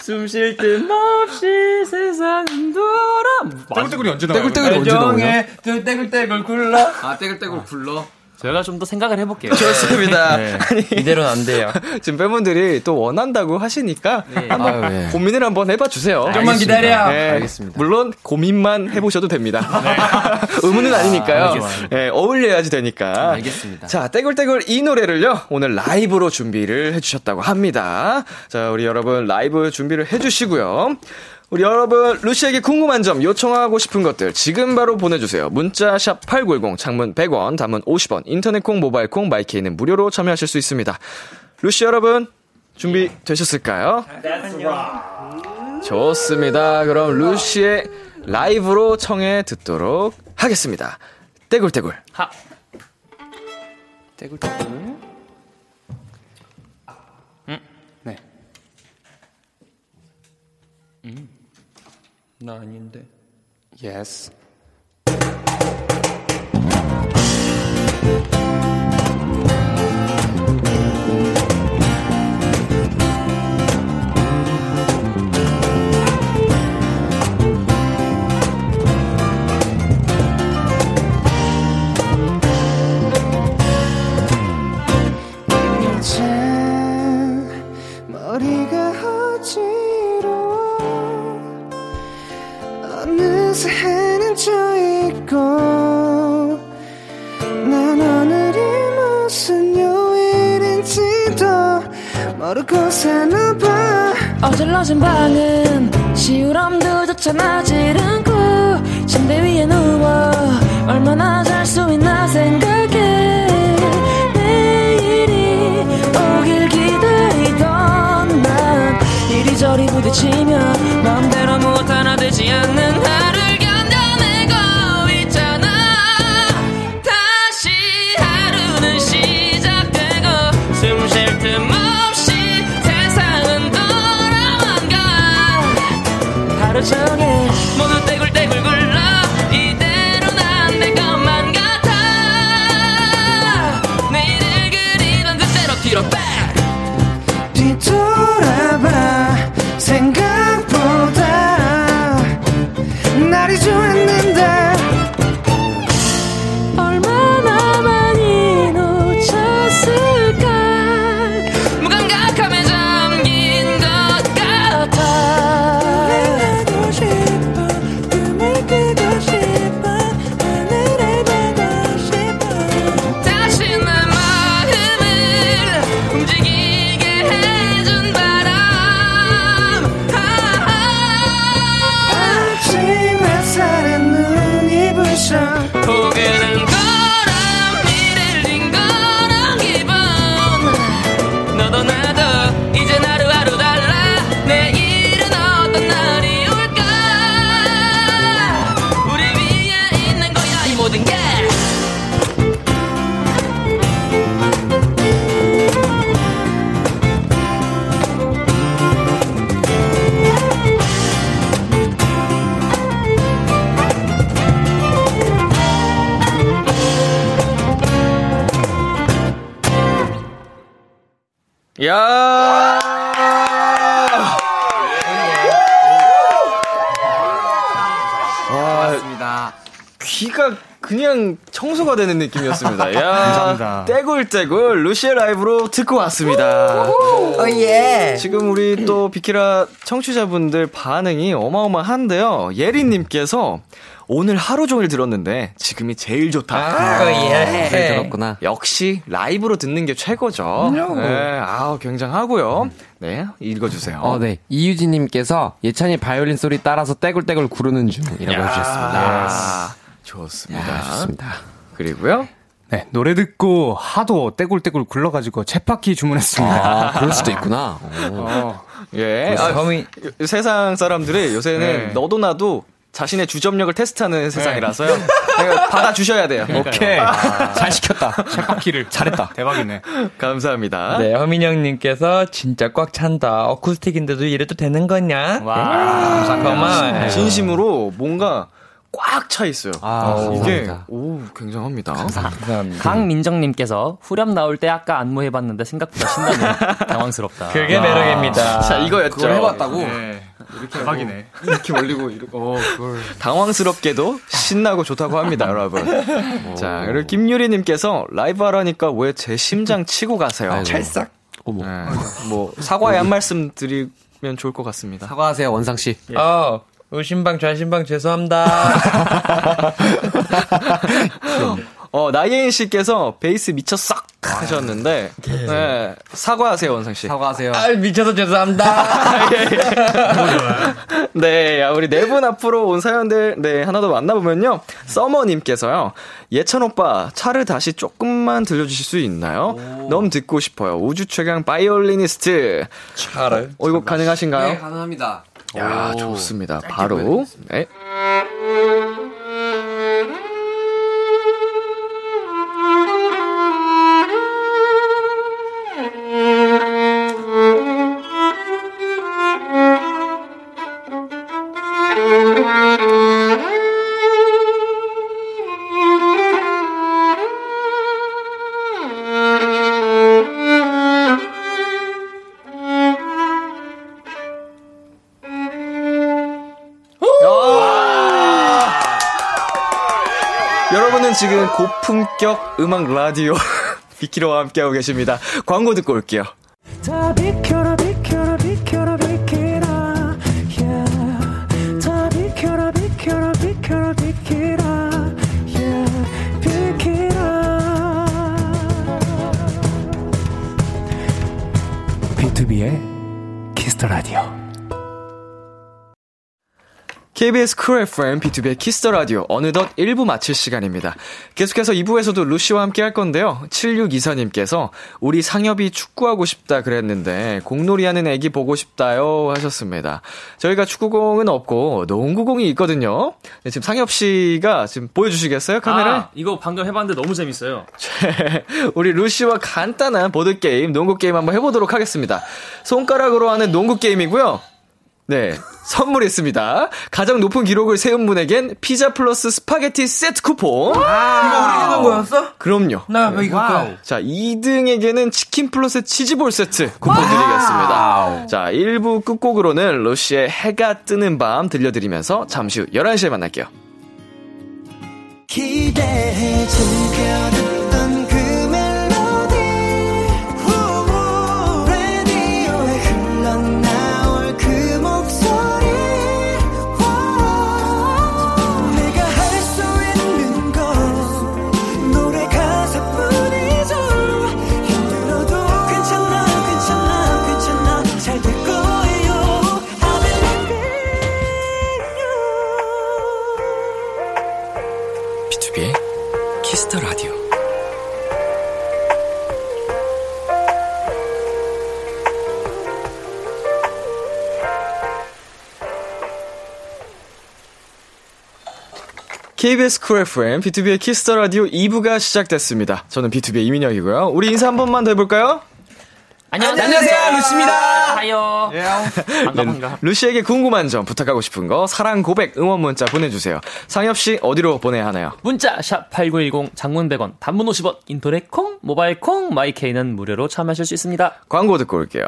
숨쉴 틈 없이 세상은 돌아 떼굴떼굴이 언제 나와요? 떼굴떼굴이 언제 그 떼굴떼굴 굴러. 아, 떼굴떼굴 굴러. 제가 좀 더 생각을 해볼게요 좋습니다. 아니, 이대로는 안 돼요. 지금 팬분들이 또 원한다고 하시니까 한번 아유, 예. 고민을 한번 해봐 주세요. 좀만 기다려. 네, 알겠습니다. 물론 고민만 해보셔도 됩니다. 의무는 아니니까요. 알겠습니다. 네, 어울려야지 되니까. 알겠습니다. 자, 떼굴떼굴 이 노래를요, 오늘 라이브로 준비를 해주셨다고 합니다. 자, 우리 여러분 라이브 준비를 해주시고요. 우리 여러분, 루시에게 궁금한 점, 요청하고 싶은 것들 지금 바로 보내주세요. 문자 샵 8910, 장문 100원, 단문 50원, 인터넷 콩, 모바일 콩, 마이케이는 무료로 참여하실 수 있습니다. 루시 여러분, 준비 되셨을까요? 좋습니다. 그럼 루시의 라이브로 청해 듣도록 하겠습니다. 떼굴떼굴. 하. 떼굴떼굴. 나 아닌데. Yes. 있고 난 오늘이 무슨 요일인지도 모르고 사나 봐 어질러진 방은 시우람도 쫓아나질 않고 침대 위에 누워 얼마나 잘 수 있나 생각해. 내일이 오길 기다리던 난 이리저리 부딪히며 마음대로 무엇 하나 되지 않는 루시의 라이브로 듣고 왔습니다. 예. 지금 우리 또 비키라 청취자분들 반응이 어마어마한데요. 예린님께서 오늘 하루 종일 들었는데 지금이 제일 좋다. 아, 예. 잘 들었구나. 역시 라이브로 듣는 게 최고죠. 네, 아우 굉장하고요. 네, 읽어주세요. 어, 네. 이유진님께서 예찬이 바이올린 소리 따라서 떼굴떼굴 구르는 중이라고 해주셨습니다. 아, 좋습니다. 야, 좋습니다. 그리고요. 네, 노래 듣고 하도 떼굴떼굴 굴러가지고 챗바퀴 주문했습니다. 아, 그럴 수도 있구나. 오. 어, 예. 아, 요- 세상 사람들이 요새는 네. 너도 나도 자신의 주점력을 테스트하는 세상이라서요. 그러니까 받아 주셔야 돼요. 오케이. 잘 시켰다. 챗바퀴를. 잘했다. 대박이네. 감사합니다. 네, 허민영님께서 진짜 꽉 찬다. 어쿠스틱인데도 이래도 되는 거냐? 와, 감사합니다. 정말. 진심으로 뭔가 꽉 차 있어요. 아, 이게 감사합니다. 오 굉장합니다. 감사합니다. 강민정님께서 후렴 나올 때 아까 안무 해봤는데 생각보다 신나네요. 당황스럽다. 그게 매력입니다. 자 이거였죠. 그걸 해봤다고? 네. 대박이네. 이렇게 올리고 이렇게 어 그걸 당황스럽게도 신나고 좋다고 합니다, 여러분. 자 그리고 김유리님께서 라이브 하라니까 왜 제 심장 치고 가세요? 아이고. 찰싹. 어머. 네, 뭐 사과의 한 말씀 드리면 좋을 것 같습니다. 사과하세요, 원상씨. 어, 어, 신방 좌신방 죄송합니다. 어, 나예인 씨께서 베이스 미쳐 싹 하셨는데, 네. 사과하세요, 원상 씨. 사과하세요. 아, 미쳐서 죄송합니다. 네, 야, 우리 네 분 앞으로 온 사연들, 네, 하나 더 만나보면요. 서머님께서요, 예찬 오빠, 차를 다시 조금만 들려주실 수 있나요? 너무 듣고 싶어요. 우주 최강 바이올리니스트. 차를. 어, 이거 가능하신가요? 네, 가능합니다. 야, 좋습니다. 바로. 네. 지금 고품격 음악 라디오 비키로와 함께하고 계십니다. 광고 듣고 올게요. 다 비켜라 KBS 쿨 FM B2B의 키스터 라디오 어느덧 1부 마칠 시간입니다. 계속해서 2부에서도 루시와 함께 할 건데요. 7624님께서 우리 상엽이 축구하고 싶다 그랬는데 공놀이 하는 애기 보고 싶다요 하셨습니다. 저희가 축구공은 없고 농구공이 있거든요. 네, 지금 상엽 씨가 지금 보여주시겠어요 카메라? 아, 이거 방금 해봤는데 너무 재밌어요. 우리 루시와 간단한 보드 게임, 농구 게임 한번 해보도록 하겠습니다. 손가락으로 하는 농구 게임이고요. 네. 선물이 있습니다. 가장 높은 기록을 세운 분에겐 피자 플러스 스파게티 세트 쿠폰. 이거 우리 있는 거였어? 그럼요. 나왜 이거 거? 자, 2등에게는 치킨 플러스 치즈볼 세트 쿠폰 드리겠습니다. 자, 1부 끝곡으로는 루시의 해가 뜨는 밤 들려드리면서 잠시 후 11시에 만날게요. 기대해 즐겨듣 KBS 쿨 FM, B2B의 키스터 라디오 2부가 시작됐습니다. 저는 BTOB의 이민혁이고요. 우리 인사 한 번만 더 해볼까요? 안녕하세요, 루시입니다. 하요. 반가 반가. 루시에게 궁금한 점, 부탁하고 싶은 거, 사랑 고백, 응원 문자 보내주세요. 상엽 씨, 어디로 보내야 하나요? 문자 샵 #8910 장문 100원, 단문 50원, 인터넷 콩, 모바일 콩, My K는 무료로 참여하실 수 있습니다. 광고 듣고 올게요.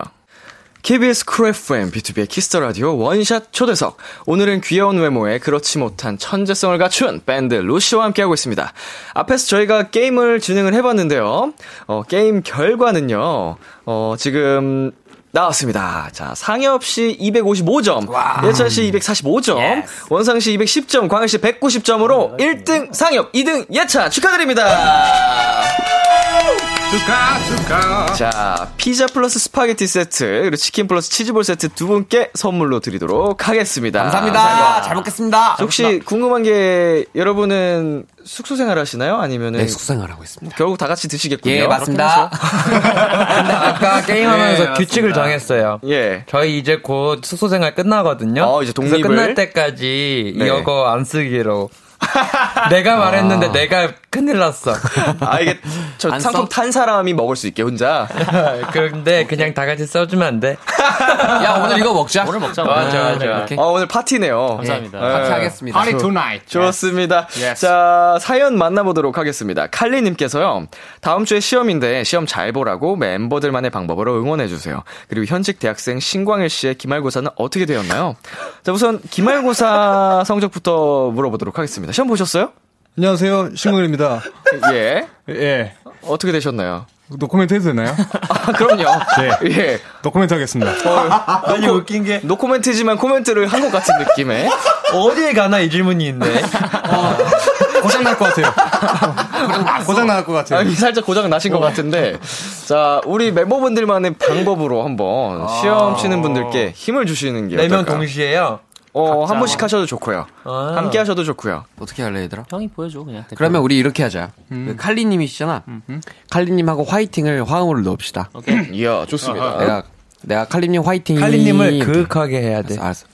KBS 쿨 FM, B2B의 키스터 라디오 원샷 초대석. 오늘은 귀여운 외모에 그렇지 못한 천재성을 갖춘 밴드 루시와 함께하고 있습니다. 앞에서 저희가 게임을 진행을 해봤는데요. 어, 게임 결과는요, 어, 지금, 나왔습니다. 자, 상엽 씨 255점, 예찬 씨 245점, 원상 씨 210점, 광일 씨 190점으로 1등 상엽, 2등 예찬 축하드립니다. 축하, 축하. 자, 피자 플러스 스파게티 세트, 그리고 치킨 플러스 치즈볼 세트 두 분께 선물로 드리도록 하겠습니다. 감사합니다. 잘 먹겠습니다. 혹시 궁금한 게 여러분은 숙소 생활 하시나요? 아니면은 네, 숙생활 하고 있습니다. 결국 다 같이 드시겠군요. 예, 맞습니다. 근데 아까 게임하면서 네, 규칙을 정했어요. 예. 저희 이제 곧 숙소 생활 끝나거든요. 어, 이제 독립을? 끝날 때까지 네. 이거 안 쓰기로. 내가 말했는데 내가 큰일 났어. 아, 이게 저안 상품 써? 탄 사람이 먹을 수 있게 혼자. 그런데 그냥 다 같이 써주면 안 돼? 야, 오늘 이거 먹자. 오늘 먹자. 맞아. 맞아. 이렇게. 어, 오늘 파티네요. 감사합니다. 예. 같이 하겠습니다. Party tonight. 좋습니다. 자, 사연 만나보도록 하겠습니다. 칼리님께서요, 다음 주에 시험인데 시험 잘 보라고 멤버들만의 방법으로 응원해 주세요. 그리고 현직 대학생 신광일 씨의 기말고사는 어떻게 되었나요? 자, 우선 기말고사 성적부터 물어보도록 하겠습니다. 시험 보셨어요? 안녕하세요, 신동일입니다. 예. 예. 어떻게 되셨나요? 노코멘트 해도 되나요? 아, 그럼요. 네. 예. 노코멘트 하겠습니다. 아니 웃긴 게 노코멘트지만 코멘트를 한 것 같은 느낌의. 어디에 가나 이 질문이 있네. 고장 날 것 같아요. 고장 날 것 같아요. 아니, 살짝 고장 나신 것 같은데. 자, 우리 멤버분들만의 방법으로 한번 시험 치는 분들께 힘을 주시는 게 네명 어떨까요? 동시에요. 어, 한 번씩 하셔도 좋고요. 아. 함께 하셔도 좋고요. 어떻게 할래, 얘들아? 형이 보여줘 그냥. 그러면 우리 이렇게 하자. 그 칼리님이시잖아. 칼리님하고 화이팅을 화음으로 넣읍시다. 이야, 좋습니다. 내가 내가 칼리님 화이팅. 칼리님을 그윽하게 해야 돼. 알았어, 알았어.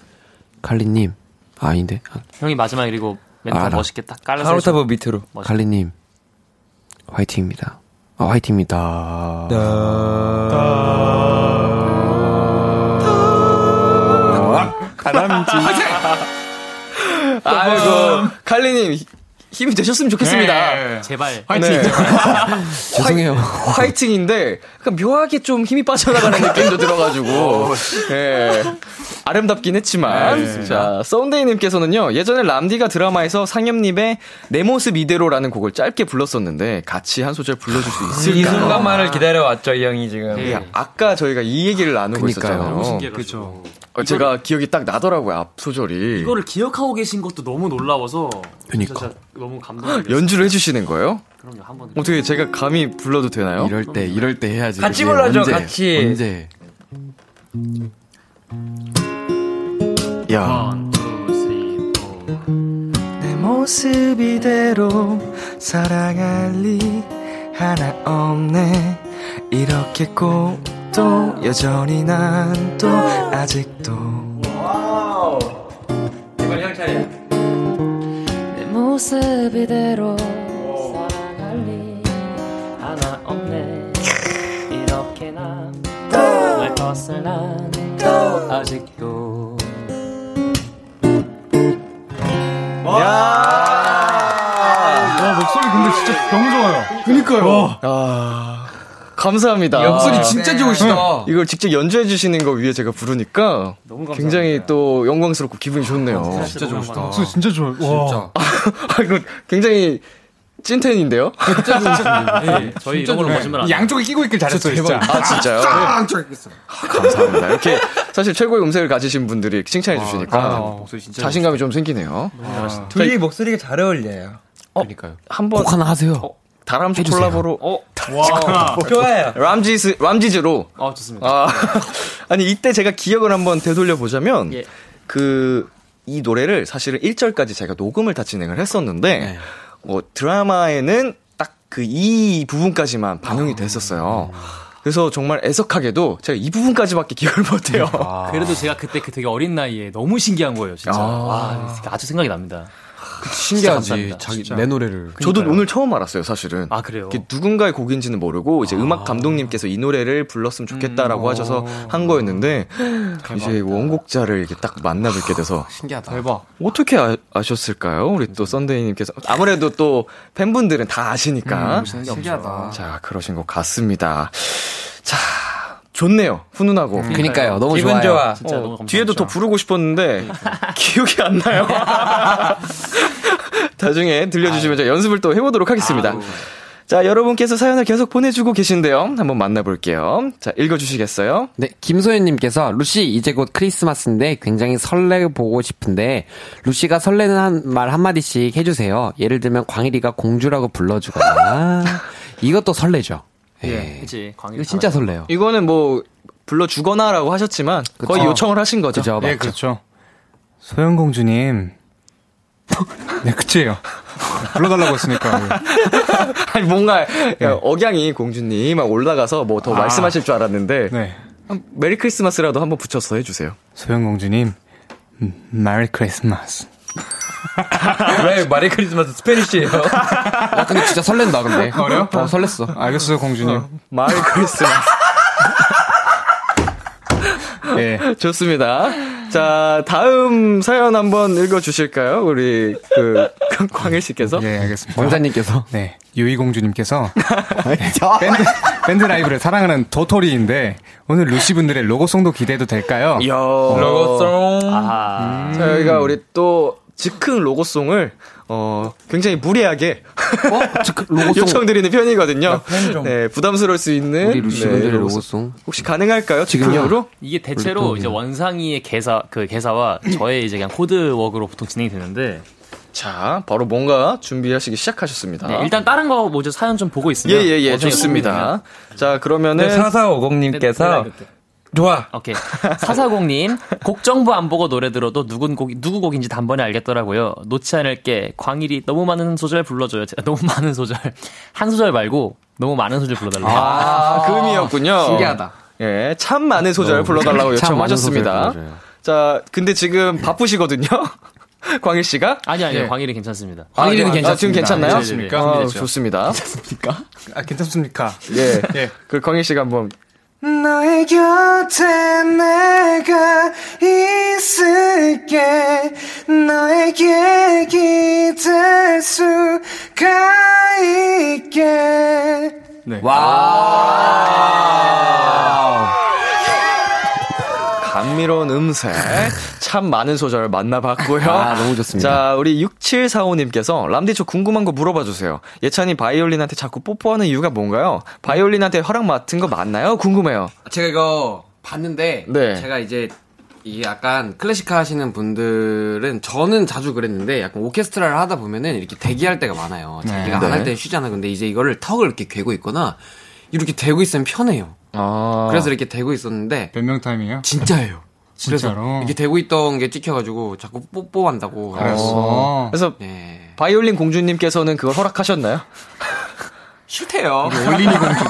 칼리님 아닌데 아, 형이 마지막에 그리고 멘트 알아. 멋있게 딱 깔아서. 하루타브 밑으로. 칼리님 화이팅입니다. 아, 화이팅입니다. 다람 아이고, 칼리님, 힘이 되셨으면 좋겠습니다. 네. 제발. 네. 죄송해요. 화이팅인데, 약간 묘하게 좀 힘이 빠져나가는 느낌도 들어가지고, 예. 아름답긴 했지만, 자, 썬데이님께서는요, 예전에 람디가 드라마에서 상엽님의 내 모습 이대로라는 곡을 짧게 불렀었는데, 같이 한 소절 불러줄 수이 있을까요? 순간만을 기다려왔죠, 이 형이 지금. 예, 아까 저희가 이 얘기를 나누고 그니까요. 있었잖아요. 그렇죠. 어, 제가 기억이 딱 나더라고요, 앞 소절이. 이거를 기억하고 계신 것도 너무 놀라워서. 그니까. 진짜 너무 감동적이었어요. 연주를 해주시는 거예요? 그럼요 한 번. 어떻게 제가 감히 불러도 되나요? 이럴 때 이럴 때 해야지. 같이 불러줘, 언제, 같이. 언제? 야. 내 모습 이대로 사랑할 리 하나 없네 이렇게 꼭 또 여전히 난 또 아직도 내 모습 이대로 사랑할 리 하나 없네. 이렇게 난또날 것을 난 또. 아직도. 와, 목소리 근데 진짜 너무 좋아요. 그니까요. 아 감사합니다 목소리 진짜 좋으시다. 이걸 직접 연주해 주시는 거 위해 제가 부르니까 너무 감사합니다. 굉장히 또 영광스럽고 기분이 좋네요 진짜 너무 좋으시다. 목소리 진짜 좋아요. 와. 아 이거 굉장히 찐텐인데요 네, 저희 이런 걸로 거짓말 안. 양쪽에 끼고 있길 잘했어요, 진짜. 아 진짜요? 아, 감사합니다. 이렇게 사실 최고의 음색을 가지신 분들이 칭찬해 주시니까 목소리 진짜 자신감이 좀 생기네요. 둘이 목소리가 잘 어울려요. 그러니까요. 한번 곡 하나 하세요. 다람쥐 해주세요. 콜라보로 어 좋아요. 람지스 람지즈로 아 좋습니다. 아 아니 이때 제가 기억을 한번 되돌려 보자면 예. 그이 노래를 사실은 1절까지 제가 녹음을 다 진행을 했었는데 뭐 드라마에는 딱 그 이 부분까지만 반영이 됐었어요. 그래서 정말 애석하게도 제가 이 부분까지밖에 기억을 못해요. 그래도 제가 그때 그 되게 어린 나이에 너무 신기한 거예요, 진짜. 아. 와, 아주 생각이 납니다. 신기하지. 감사합니다. 자기 내 노래를. 저도 오늘 처음 알았어요, 사실은. 아, 그래요? 이게 누군가의 곡인지는 모르고 이제 음악 감독님께서 이 노래를 불렀으면 좋겠다라고 하셔서 한 거였는데 이제 원곡자를 이렇게 딱 만나뵙게 돼서 신기하다. 대박. 어떻게 아, 아셨을까요? 우리 또 썬데이님께서 아무래도 또 팬분들은 다 아시니까 신기하다. 자 그러신 것 같습니다. 자 좋네요, 훈훈하고. 그니까요. 너무 기분 좋아요. 좋아. 진짜 어, 너무. 뒤에도 더 부르고 싶었는데 기억이 안 나요. 나중에 들려주시면 제가 연습을 또 해보도록 하겠습니다. 자, 여러분께서 사연을 계속 보내주고 계신데요. 한번 만나볼게요. 자, 읽어주시겠어요? 네, 김소연님께서 루시 이제 곧 크리스마스인데 굉장히 설레 보고 싶은데 루시가 설레는 한, 말 한마디씩 해주세요. 예를 들면 광일이가 공주라고 불러주거나 이것도 설레죠. 예. 그치, 광희. 이거 진짜 설레요. 이거는 뭐, 불러 주거나라고 하셨지만, 거의 그쵸. 요청을 하신 거죠. 그죠, 예, 맞죠. 그렇죠. 소영공주님. 네, 그치예요. 불러달라고 했으니까. 아니, 뭔가, 야, 억양이 공주님 막 올라가서 뭐더 아. 말씀하실 줄 알았는데, 네. 한 Merry Christmas라도 한번 붙여서 해주세요. 소영공주님, 음, Merry Christmas. 왜 Merry Christmas Spanish예요? 야, 근데 진짜 설렌다, 근데. 어려요? 어, 설렜어. 알겠어요, 공주님. Merry Christmas. 예. 좋습니다. 자, 다음 사연 한번 읽어 주실까요? 우리, 그, 광일 씨께서. 예, 알겠습니다. 왕자님께서. 네, 유이공주님께서 밴드, 밴드 라이브를 사랑하는 도토리인데 오늘 루시 분들의 로고송도 기대해도 될까요? 이야. 로고송. 아하. 저희가 우리 또, 즉흥 로고송을 어 굉장히 무리하게 로고송 요청드리는 편이거든요. 좀. 네, 부담스러울 수 있는 우리 루시 분들의 네, 로고송. 혹시 가능할까요? 즉흥으로? 이게 대체로 이제 원상이의 개사 그 개사와 저의 이제 그냥 코드웍으로 보통 진행이 되는데 자, 바로 뭔가 준비하시기 시작하셨습니다. 네, 일단 다른 거 먼저 사연 좀 보고 있으면 예, 예, 예, 좋습니다. 자, 그러면은 네, 4450님께서 좋아. 오케이. 사사공님, 곡 정보 안 보고 노래 들어도 누군 곡, 누구 곡인지 단번에 알겠더라고요. 놓지 않을게. 광일이 너무 많은 소절 불러줘요. 제가 너무 많은 소절. 한 소절 말고 너무 많은 소절 불러달라. 아, 그 의미였군요. 신기하다. 예, 참 많은 소절 불러달라고 참 많은 요청하셨습니다. 자, 근데 지금 바쁘시거든요. 광일 씨가? 아니, 아니요. 예. 광일이 괜찮습니다. 광일이는 아, 괜찮습니다. 지금 괜찮나요? 괜찮습니까? 아. 좋습니다. 아, 괜찮습니까? 예. 예. 그 광일 씨가 한번 너의 곁에 내가 있을게. 너에게 기댈 수가 있게. 네. 감미로운 음색, 참 많은 소절 만나봤고요. 아, 너무 좋습니다. 자, 우리 6745님께서 람디 저 궁금한 거 물어봐 주세요. 예찬이 바이올린한테 자꾸 뽀뽀하는 이유가 뭔가요? 바이올린한테 허락 맡은 거 맞나요? 궁금해요. 제가 이거 봤는데 네. 제가 이제 이게 약간 클래식 하시는 분들은 저는 자주 그랬는데 약간 오케스트라를 하다 보면은 이렇게 대기할 때가 많아요. 자기가 안 네. 할때 쉬잖아. 근데 이제 이거를 턱을 이렇게 괴고 있거나 이렇게 대고 있으면 편해요. 아. 그래서 이렇게 대고 있었는데 몇 명 타임이에요? 진짜예요. 진짜로? 그래서 이렇게 대고 있던 게 찍혀가지고 자꾸 뽀뽀한다고. 어. 그래서 네. 바이올린 공주님께서는 그걸 허락하셨나요? 싫대요. 올린이 공주.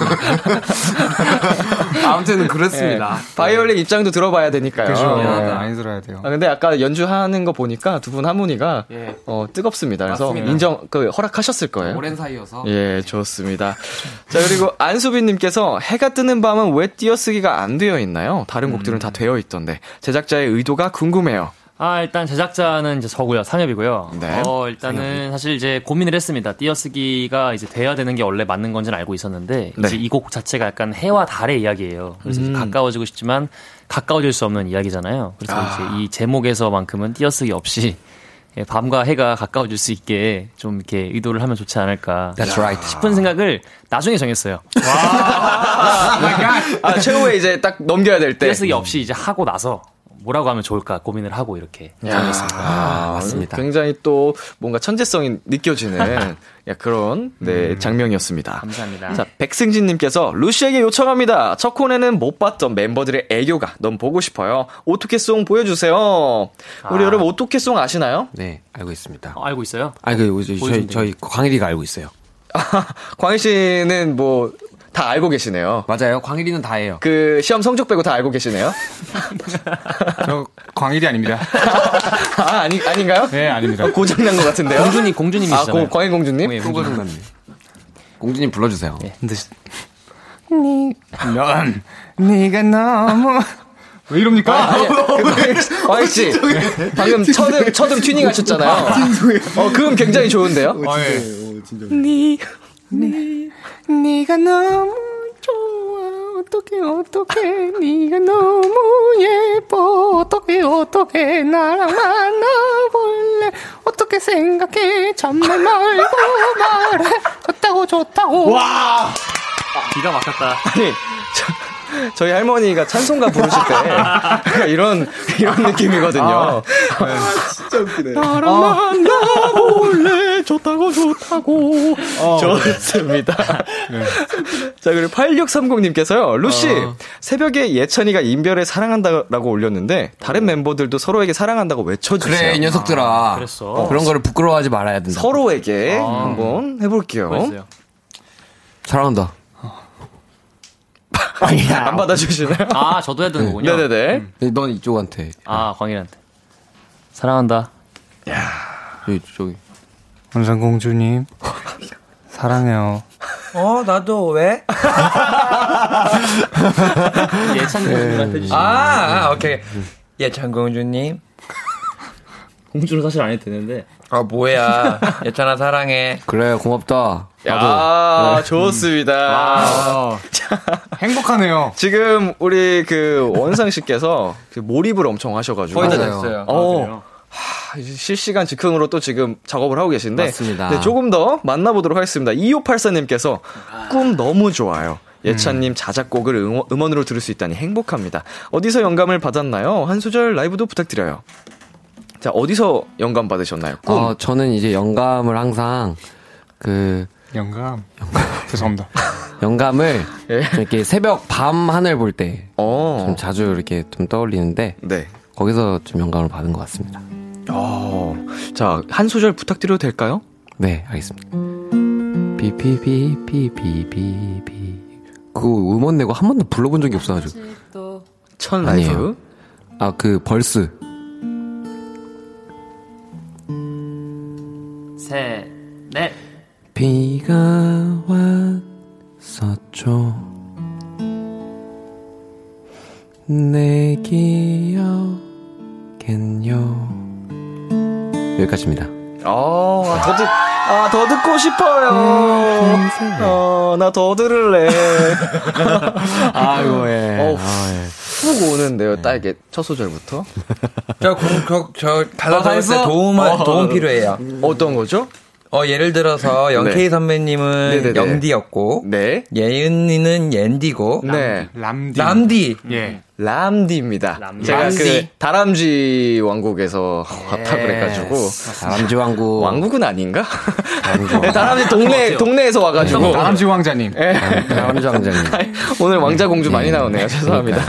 아무튼 그렇습니다. 예. 바이올린 입장도 들어봐야 되니까요. 그죠. 예. 많이 들어야 돼요. 아, 근데 아까 연주하는 거 보니까 두 분 하모니가 예. 어, 뜨겁습니다. 그래서 맞습니다. 인정, 그, 허락하셨을 거예요. 오랜 사이여서. 예, 좋습니다. 자, 그리고 안수빈님께서 해가 뜨는 밤은 왜 띄어쓰기가 안 되어 있나요? 다른 곡들은 다 되어 있던데. 제작자의 의도가 궁금해요. 아, 일단 제작자는 이제 저고요. 상엽이고요. 네. 어, 일단은 사실 이제 고민을 했습니다. 띄어쓰기가 이제 돼야 되는 게 원래 맞는 건지는 알고 있었는데 네. 이제 이 곡 자체가 약간 해와 달의 이야기예요. 그래서 이제 가까워지고 싶지만 가까워질 수 없는 이야기잖아요. 그래서 이제 이 제목에서만큼은 띄어쓰기 없이 예, 밤과 해가 가까워질 수 있게 좀 이렇게 의도를 하면 좋지 않을까 That's right. 싶은 생각을 나중에 정했어요. 아, 최후에 이제 딱 넘겨야 될 때. 띄어쓰기 없이 이제 하고 나서 뭐라고 하면 좋을까 고민을 하고 이렇게 정했습니다. 아, 맞습니다. 굉장히 또 뭔가 천재성이 느껴지는 야, 그런 네, 장면이었습니다. 감사합니다. 자, 백승진님께서 루시에게 요청합니다. 첫 코너는 못 봤던 멤버들의 애교가 너무 보고 싶어요. 오토캐송 보여주세요. 우리 아. 여러분 오토캐송 아시나요? 네, 알고 있습니다. 어, 알고 있어요? 아, 그, 저희, 저희, 저희 광일이가 알고 있어요. 광희 씨는 뭐 다 알고 계시네요. 맞아요. 광일이는 다 해요. 그 시험 성적 빼고 다 알고 계시네요. 저 광일이 아닙니다. 아 아니 아닌가요? 네, 아닙니다. 고장 난것 같은데요. 공주님, 아, 공주님이시잖아요. 고, 광희 공주님. 네, 맞네. 공주님 불러주세요. 근데 넌 네가 너무 왜 이럽니까? 아니, 그, 광희 씨 방금 첫음 첫음 튜닝 하셨잖아요. 어, 그음 굉장히 좋은데요. 아, 예. 네, 네, 네가 너무 좋아. 어떡해 어떡해. 네가 너무 예뻐. 어떡해 어떡해. 나랑 만나볼래? 어떻게 생각해? 참말 말고 말해. 좋다고 좋다고. 기가 막혔다. 아니 저, 저희 할머니가 찬송가 부르실 때 이런 이런 느낌이거든요. 나랑 만나볼래 좋다고 좋다고 좋습니다. 자, 그리고 8630님께서요, 루시, 새벽에 예찬이가 인별에 사랑한다라고 올렸는데, 다른 멤버들도 서로에게 사랑한다고 외쳐주세요. 그래, 이 녀석들아. 그랬어. 그런 거를 부끄러워하지 말아야 된다. 서로에게 한번 해볼게요. 사랑한다. 안 받아주시나요? 아, 저도 해야 되는 거군요. 네네네. 넌 이쪽한테. 아, 광일한테. 사랑한다. 저기, 저기. 원상공주님 사랑해요. 어, 나도 왜? 예찬님한테 주시 아, 아, 오케이. 예찬 공주님. 공주는 사실 안 해도 되는데. 아, 뭐야. 예찬아, 사랑해. 그래, 고맙다. 야, 좋습니다. 행복하네요. 지금 우리 그 원상 씨께서 그 몰입을 엄청 하셔가지고. 거의 다 맞아요. 됐어요. 어, 이제 실시간 즉흥으로 또 지금 작업을 하고 계신데 맞습니다. 네, 조금 더 만나보도록 하겠습니다. 2584님께서 꿈 너무 좋아요. 예찬님 자작곡을 응원, 음원으로 들을 수 있다니 행복합니다. 어디서 영감을 받았나요? 한 소절 라이브도 부탁드려요. 자, 어디서 영감 받으셨나요? 꿈. 어, 저는 이제 영감을 항상 그 영감. 죄송합니다. 영감을 예. 좀 이렇게 새벽 밤 하늘 볼 때좀 어, 자주 이렇게 좀 떠올리는데 네. 거기서 좀 영감을 받은 것 같습니다. 어, 자, 한 소절 부탁드려도 될까요? 네, 알겠습니다. 비비비비비비비 그 음원 내고 한 번도 불러본 적이 없어가지고 천. 라이브. 아그 벌스 셋, 넷. 비가 왔었죠 내 기억엔요 여기까지입니다 어, 더 듣, 아, 더 듣고 싶어요. 어, 나 더 들을래. 아이고 예. 어우. 아, 예. 훅 오는데요, 딱 이게 첫 소절부터. 저, 공, 저, 저, 때 했어? 도움, 어. 도움 필요해요. 어떤 거죠? 어, 예를 들어서, 영케이 선배님은 네네네. 영디였고, 네. 예은이는 옌디고, 네. 람디. 람디. 예. 람디입니다. 람디. 제가 그 람디. 다람쥐 왕국에서 왔다 그래가지고. 다람쥐 왕국 왕국은 아닌가? 다람쥐 동네, 동네에서 와가지고. 다람쥐 왕자님. 예. 다람쥐 왕자님 오늘 왕자 공주 많이 나오네요. 죄송합니다.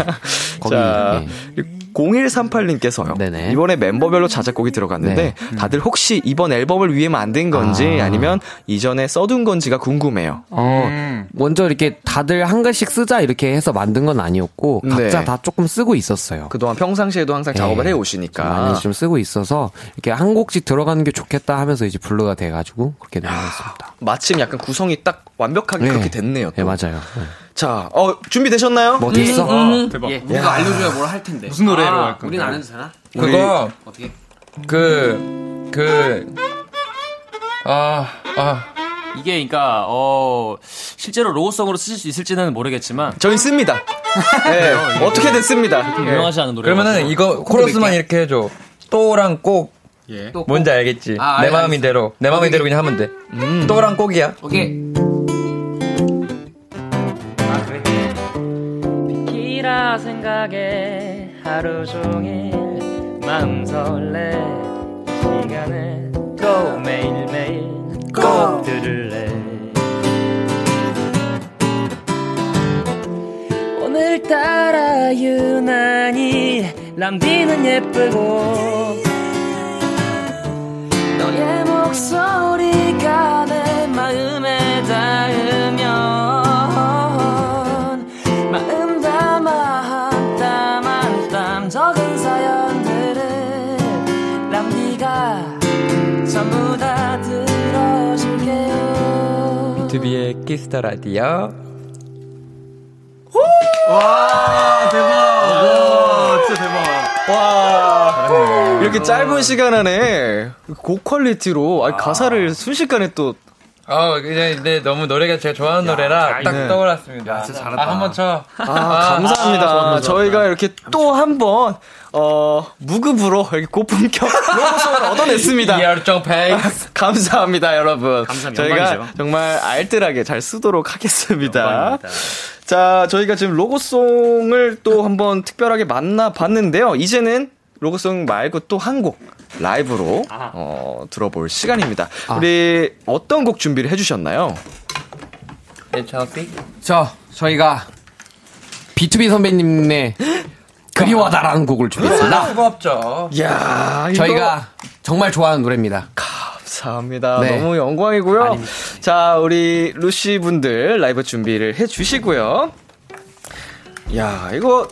거기, 자, 예. 0138님께서요. 네네. 이번에 멤버별로 자작곡이 들어갔는데 네. 다들 혹시 이번 앨범을 위해 만든 건지 아. 아. 니면 이전에 써둔 건지가 궁금해요. 어, 음. 먼저 이렇게 다들 한 글씩 쓰자 이렇게 해서 만든 건 아니었고 각자 네. 다 조금 쓰고 있었어요. 그동안 평상시에도 항상 작업을 네. 해좀 오시니까. 많이 좀 쓰고 있어서 이렇게 한 곡씩 들어가는 게 좋겠다 하면서 이제 블루가 돼 가지고 그렇게 나왔습니다. 마침 약간 구성이 딱 완벽하게 그렇게 됐네요. 네 또. 맞아요. 네. 자, 어, 준비되셨나요? 뭐 됐어? 대박. 예, 우리가 알려줘야 뭘 할 텐데. 무슨 노래로 아, 할 건가요? 우린 안 해도 되나? 그거, 어떻게? 그, 그, 아, 아, 이게 그러니까 어 실제로 로고송으로 쓰실 수 있을지는 모르겠지만 저희 씁니다. 네, 어떻게 됐습니다. 네. 유명하지 않은 노래. 그러면은 이거 코러스만 이렇게 해줘. 또랑 꼭, 예. 또 뭔지 알겠지? 아, 내 알- 마음이대로, 내 마음이대로 그냥 하면 돼. 또랑 꼭이야. 오케이. 생각에 하루 종일 마음 설레 이 시간에 또 매일매일 꼭 들을래. 오늘따라 유난히 람디는 예쁘고 너의 목소리가 내 마음에 닿으 들어줄게요 비투비의 키스터 라디오. 이렇게 짧은 시간 안에 곡 quality로 아니, 가사를 순식간에 또 어, 그냥 근데 너무 노래가 제가 좋아하는 노래라 딱 네. 떠올랐습니다. 진짜 잘한다. 아, 한번 쳐. 아, 감사합니다. 저희가 이렇게 또 한 번, 어, 무급으로 이렇게 고품격 로고송을 얻어냈습니다. 열정 페이. 감사합니다, 여러분. 감사합니다. 저희가 영광이죠. 정말 알뜰하게 잘 쓰도록 하겠습니다. 영광입니다. 자, 저희가 지금 로고송을 또 한번 특별하게 만나봤는데요. 이제는 로고송 말고 또 한 곡 라이브로 어, 들어볼 시간입니다. 우리 어떤 곡 준비를 해주셨나요? 네, 찰씨. 저 저희가 B2B 선배님의 그리워다라는 곡을 준비했습니다. 없죠. 이야, 이거 저희가 정말 좋아하는 노래입니다. 감사합니다. 네. 너무 영광이고요. 자, 우리 루시 분들 라이브 준비를 해 주시고요. 야, 이거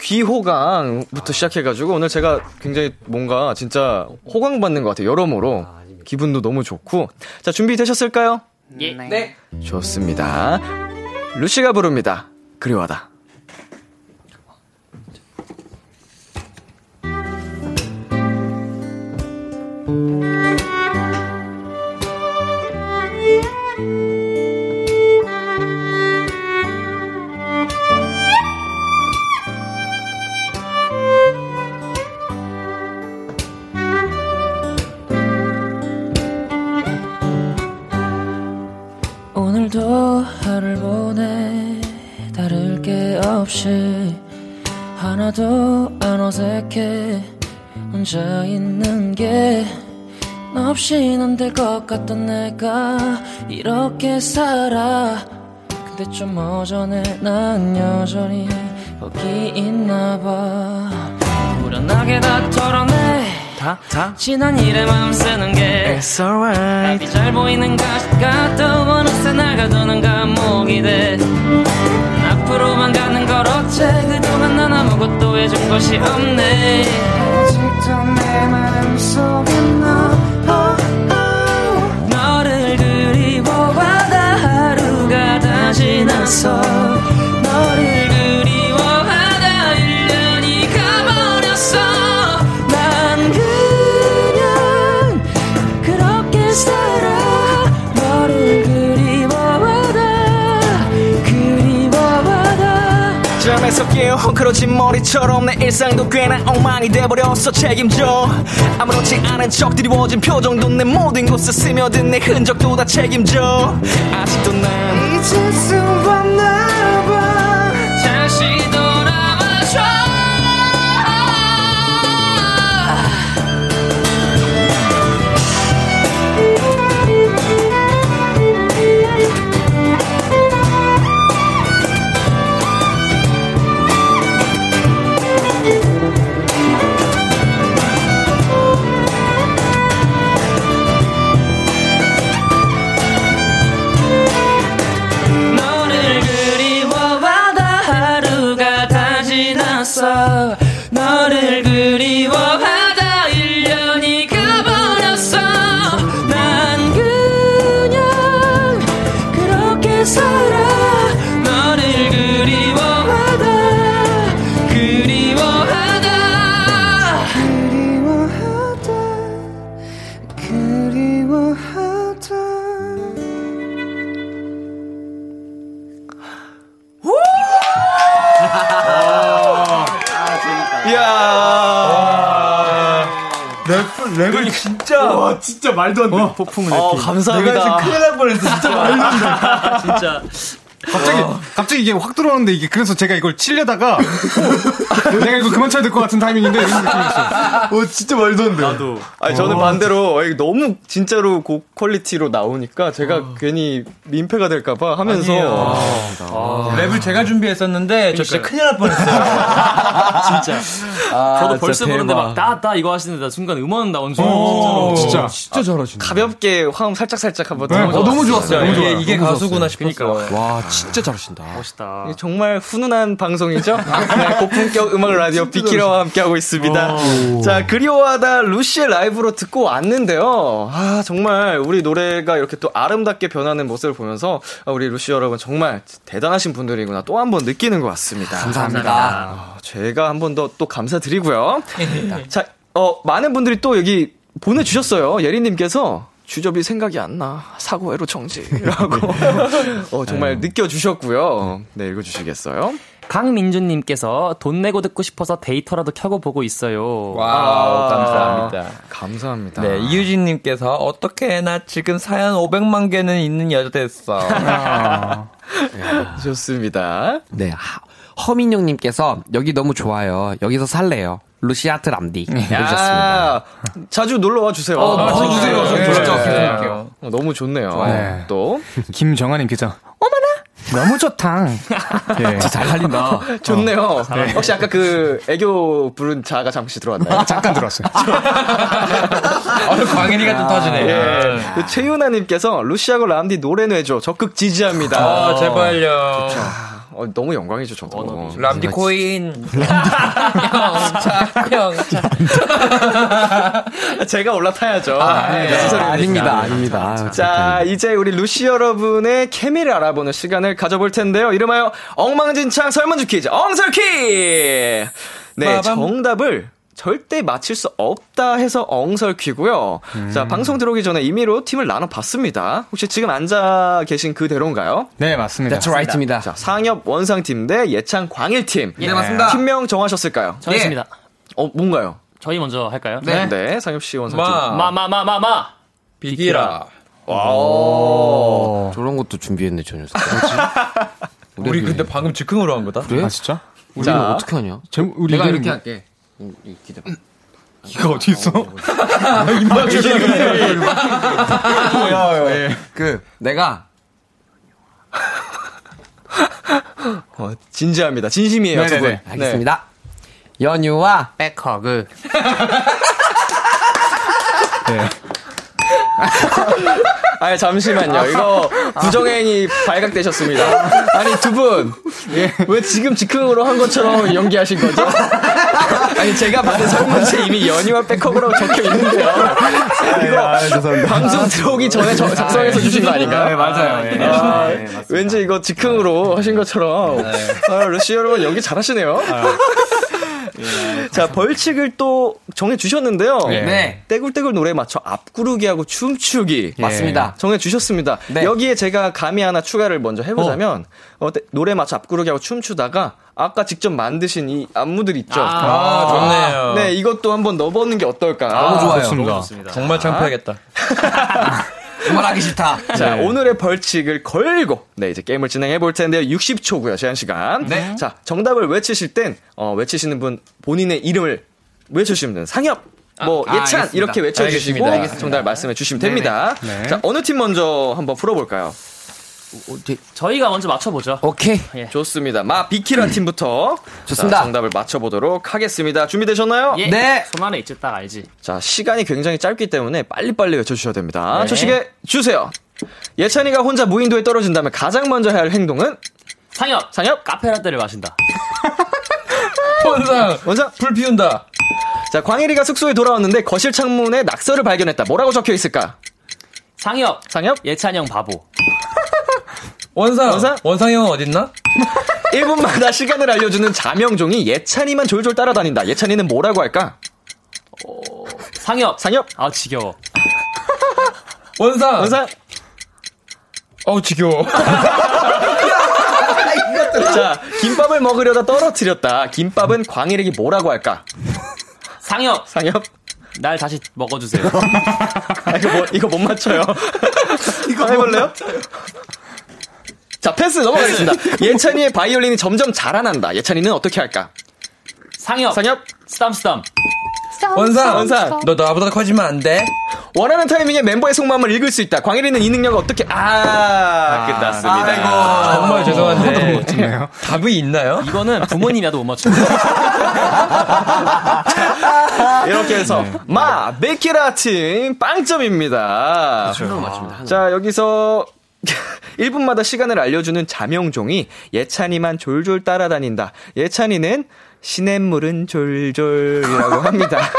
귀호강부터 시작해가지고 오늘 제가 굉장히 뭔가 진짜 호강받는 것 같아요. 여러모로 아, 기분도 너무 좋고 자 준비 되셨을까요? 예. 네. 네. 좋습니다. 루시가 부릅니다. 그리워하다. 하루를 보내 다를 게 없이 하나도 안 어색해. 혼자 있는 게 너 없인 안될 것 같던 내가 이렇게 살아. 근데 좀 어전에 난 여전히 거기 있나 봐. 불안하게 나 털어내. 다, 다. 지난 일에 마음 쓰는 게 It's alright. 답이 잘 보이는 것 같다 어느새 나가두는 감옥이 돼. 앞으로만 가는 걸 어째 그동안 난 아무것도 해준 것이 없네. 아직도 내 마음속에 너. 너를 그리워하다 하루가 다 지났어 잠에서 깨어 헝클어진 머리처럼 내 일상도 꽤나 엉망이 돼버렸어 책임져. 아무렇지 않은 척 드리워진 표정도 내 모든 곳에 스며든 내 흔적도 다 책임져. 아직도 난 잊을 수 없나 진짜. 와, 진짜 말도 안 돼. 폭풍을 어, 느끼. 감사합니다. 내가 지금 큰일 날 뻔했어. 진짜 말도 안 돼. 진짜 갑자기 갑자기 이게 확 들어오는데 이게 그래서 제가 이걸 치려다가 어, 내가 이거 그만 쳐야 될 것 같은 타이밍인데 이런 느낌이었어요. 어, 진짜 말도 안 돼. 나도. 아니, 저는 반대로, 어, 너무 진짜로 곡 퀄리티로 나오니까 제가 괜히 민폐가 될까봐 하면서. 아니에요. 랩을 제가 준비했었는데 저 진짜 큰일 날 뻔했어요. 진짜 아, 저도 진짜 벌써 보는데. 막 따따 이거 하시는데 나 순간 음원 나온 줄 알았어 어, 진짜로 진짜. 진짜 잘하시네. 가볍게 화음 살짝 살짝 한번 네. 어, 너무 좋았어요. 너무 이게, 좋아요. 이게 너무 가수구나 싶었어요. 와, 진짜 잘하신다. 멋있다 이게 정말 훈훈한 방송이죠? 네, 고품격 음악 라디오 비키라와 함께하고 있습니다. 자, 그리워하다 루시의 라이브로 듣고 왔는데요. 아, 정말 우리 노래가 이렇게 또 아름답게 변하는 모습을 보면서 아, 우리 루시 여러분 정말 대단하신 분들이구나 또 한 번 느끼는 것 같습니다. 감사합니다. 아, 제가 한 번 더 또 감사드리고요. 자, 어, 많은 분들이 또 여기 보내주셨어요. 예리님께서 주접이 생각이 안 나. 사고회로 정지라고. 어, 정말 느껴주셨고요. 네, 읽어주시겠어요? 강민준님께서 돈 내고 듣고 싶어서 데이터라도 켜고 보고 있어요 wow, 감사합니다. 감사합니다. 네, 이유진님께서 어떻게 나 지금 사연 500만 개는 있는 여자 됐어. 좋습니다. 네. 하- 허민용님께서 여기 너무 좋아요. 여기서 살래요. 루시아트 람디 해주셨습니다. 야, 자주 놀러 와 주세요. 어, 아, 불러주세요. 진짜. 네. 진짜. 계속 할게요. 어, 너무 좋네요. 네. 또 김정아님께서 어머나 너무 좋다. 예. 잘 살린다. 좋네요. 혹시 아까 그 애교 부른 자가 잠시 들어왔나요? 잠깐 들었어요. 아, 광일이가 좀 터지네. 예. 그 최유나님께서 루시하고 람디 노래 내줘 적극 지지합니다. 아, 제발요. 어, 너무 영광이죠 저도. 람디 코인. 형, 형. 제가 올라타야죠. 아, 네. 아 닙니다, 아닙니다. 자, 이제 우리 루시 여러분의 케미를 알아보는 시간을 가져볼 텐데요. 이름하여 엉망진창 설문지 퀴즈, 엉설퀴! 네, 빠밤. 정답을 절대 맞힐 수 없다 해서 엉설퀴고요. 자, 방송 들어오기 전에 임의로 팀을 나눠 봤습니다. 혹시 지금 앉아 계신 그대로인가요? 네 맞습니다. That's right입니다. 자, 상엽 원상팀 대 예창 광일팀. 네, 맞습니다. 팀명 정하셨을까요? 정했습니다 어, 뭔가요? 저희 먼저 할까요? 네. 네, 상엽 씨 원상팀. 마, 마 마 마마마 비기라. 저런 것도 준비했네, 저 녀석. 우리 근데 방금 즉흥으로 한 거다. 그래? 아, 진짜? 우리는 자. 어떻게 하냐? 제, 우리 내가 이렇게 할게. 음, 이 기대봐. 이거 어디 있어? 그 내가 어, 진지합니다. 진심이에요, 두 분. 네네네. 알겠습니다. 연유와 백허그. 네. 아니, 잠시만요. 이거 부정행위 발각되셨습니다. 아니, 두 분. 왜 지금 즉흥으로 한 것처럼 연기하신 거죠? 아니, 제가 받은 설문지에 이미 연유와 백허그라고 적혀 있는데요. 이거 방송 들어오기 전에 저- 작성해서 주신 거 아닌가요? 네, 맞아요. 예. 아, 왠지 이거 즉흥으로 하신 것처럼. 아, 루시 여러분 연기 잘하시네요. 자, 벌칙을 또 정해주셨는데요. 네. 떼굴떼굴 노래에 맞춰 앞구르기하고 춤추기. 맞습니다. 정해주셨습니다. 네. 여기에 제가 감이 하나 추가를 먼저 해보자면, 어, 떼- 노래 맞춰 앞구르기하고 춤추다가, 아까 직접 만드신 이 안무들 있죠. 아, 좋네요. 네, 이것도 한번 넣어보는 게 어떨까. 너무 좋아요. 좋습니다. 좋습니다. 정말 창피하겠다. 정말 하기 싫다. 자, 오늘의 벌칙을 걸고, 네, 이제 게임을 진행해 볼 텐데요. 60초고요, 제한 시간. 네. 자, 정답을 외치실 땐, 어, 외치시는 분 본인의 이름을 외쳐주시면 돼요. 상엽, 뭐, 아, 예찬, 알겠습니다. 이렇게 외쳐주시고, 알겠습니다. 정답을 말씀해 주시면 됩니다. 네. 자, 어느 팀 먼저 한번 풀어볼까요? 저희가 먼저 맞춰보죠. 오케이. 좋습니다. 마, 비키라 팀부터. 좋습니다. 자, 정답을 맞춰보도록 하겠습니다. 준비되셨나요? 예. 네. 손 안에 있지 딱 알지. 자, 시간이 굉장히 짧기 때문에 빨리빨리 외쳐주셔야 됩니다. 네. 초시계 주세요. 예찬이가 혼자 무인도에 떨어진다면 가장 먼저 해야 할 행동은? 상엽. 상엽? 카페라떼를 마신다. 원상 원상? 불 피운다. 자, 광일이가 숙소에 돌아왔는데 거실 창문에 낙서를 발견했다. 뭐라고 적혀 있을까? 상엽. 상엽? 예찬이 형 바보. 원상 원상? 원상이 형 어딨나? 1분마다 시간을 알려주는 자명종이 예찬이만 졸졸 따라다닌다. 예찬이는 뭐라고 할까? 상엽. 상엽? 아 지겨워. 원상 원상? 어우 지겨워. 자, 김밥을 먹으려다 떨어뜨렸다. 김밥은 광일에게 뭐라고 할까? 상엽. 상엽? 날 다시 먹어주세요. 아, 이거 뭐, 이거 못 맞춰요. 이거 해볼래요? 자, 패스 넘어가겠습니다. 예찬이의 바이올린이 점점 자라난다. 예찬이는 어떻게 할까? 상엽. 상엽? 스담스담. 원상 원상. 너 나보다 커지면 안 돼? 원하는 타이밍에 멤버의 속마음을 읽을 수 있다. 광일이는 이 능력을 어떻게, 아, 끝났습니다. 정말 죄송한데 멋지네요. 답이 있나요? 이거는 부모님이라도 못 맞춰. 이렇게 해서, 마, 베키라 팀, 빵점입니다. 자, 여기서, 1분마다 시간을 알려주는 자명종이 예찬이만 졸졸 따라다닌다. 예찬이는 시냇물은 졸졸이라고 합니다.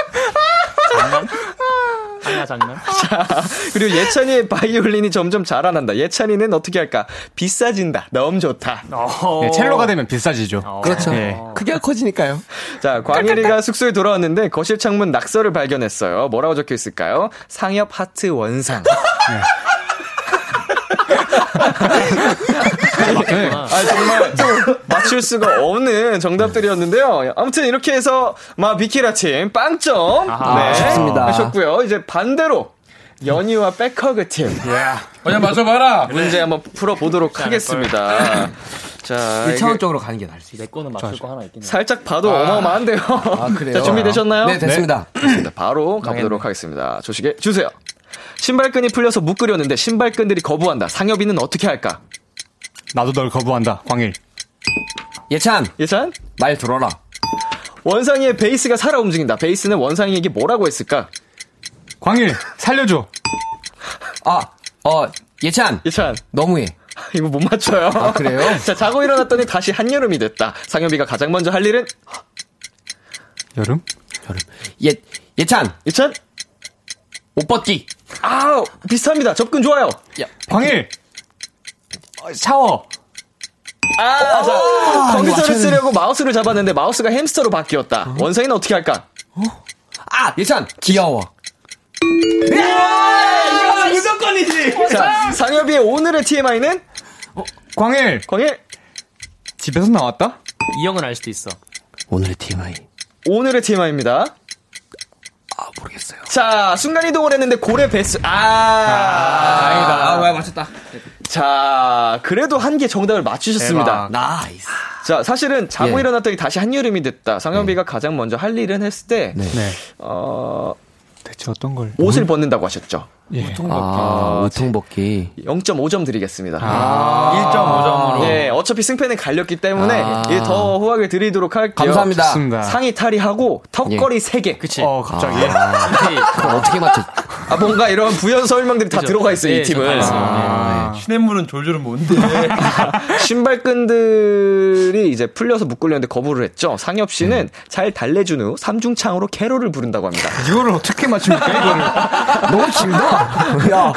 장난 장난. 그리고 예찬이의 바이올린이 점점 자라난다. 예찬이는 어떻게 할까? 비싸진다. 너무 좋다. 어. 네, 첼로가 되면 비싸지죠. 그렇죠. 네. 크기가 커지니까요. 자, 광일이가 숙소에 돌아왔는데 거실 창문 낙서를 발견했어요. 뭐라고 적혀 있을까요? 상엽 하트 원상. 네. 아, 정말 좀 맞출 수가 없는 정답들이었는데요. 아무튼 이렇게 해서 마 비키라 팀 빵점. 아하. 아쉽습니다. 하셨고요. 이제 반대로 연유와 백허그 팀. 그냥 맞춰봐라. 문제 한번 풀어보도록 하겠습니다. 자, 이게 1차원적으로 가는 게 나을 수 있어. 내 거는 맞출 거 하나 있긴 해. 살짝 봐도 어마어마한데요. 아, 그래요? 자, 준비되셨나요? 네, 됐습니다. 좋습니다. 바로 가보도록 하겠습니다. 제시해 주세요. 신발끈이 풀려서 묶으려는데 신발끈들이 거부한다. 상엽이는 어떻게 할까? 나도 널 거부한다, 광일. 예찬, 예찬? 말 들어라. 원상이의 베이스가 살아 움직인다. 베이스는 원상이에게 뭐라고 했을까? 광일, 살려줘. 아, 어, 예찬, 예찬. 너무해. 이거 못 맞춰요. 아, 그래요? 자, 자고 일어났더니 다시 한여름이 됐다. 상엽이가 가장 먼저 할 일은? 여름? 예, 예찬, 예찬? 옷 벗기. 아우, 비슷합니다. 접근 좋아요. 광일! 어, 샤워. 아, 자, 컴퓨터를 맞춰야 쓰려고 마우스를 잡았는데 마우스가 햄스터로 바뀌었다. 원상이는 어떻게 할까? 아, 예찬, 귀여워. 자, 상엽이의 오늘의 TMI는? 광일! 광일, 집에서 나왔다? 이 형은 알 수도 있어. 오늘의 TMI. 오늘의 TMI입니다. 아, 모르겠어요. 자, 순간이동을 했는데 고래 뱃속, 아. 아, 왜 맞췄다. 자, 그래도 한 개 정답을 맞추셨습니다. nice. 자, 사실은 자고 예. 일어났더니 다시 한여름이 됐다. 상엽이가 가장 먼저 할 일은 했을 때, 네. 어, 대체 어떤 걸? 옷을 벗는다고 하셨죠. 예. 아, 웃통벗기. 0.5점 드리겠습니다. 아. 1.5점으로. 네, 어차피 승패는 갈렸기 때문에 아. 이더 후하게 드리도록 할게요. 감사합니다. 좋습니다. 상의 탈의하고 턱걸이 세 3개. 그치. 어, 갑자기. 그럼 어떻게 맞춰? 아, 뭔가 이런 부연 설명들이 다 그죠. 들어가 있어요, 이 예, 팀은. 좀 알았어요. 아, 시냇물은 졸졸은 뭔데? 신발끈들이 이제 풀려서 묶으려는데 거부를 했죠. 상엽 씨는 잘 달래준 후 삼중창으로 캐롤을 부른다고 합니다. 이거를 어떻게 맞춥니까, 이거를? 너무 길다. 야,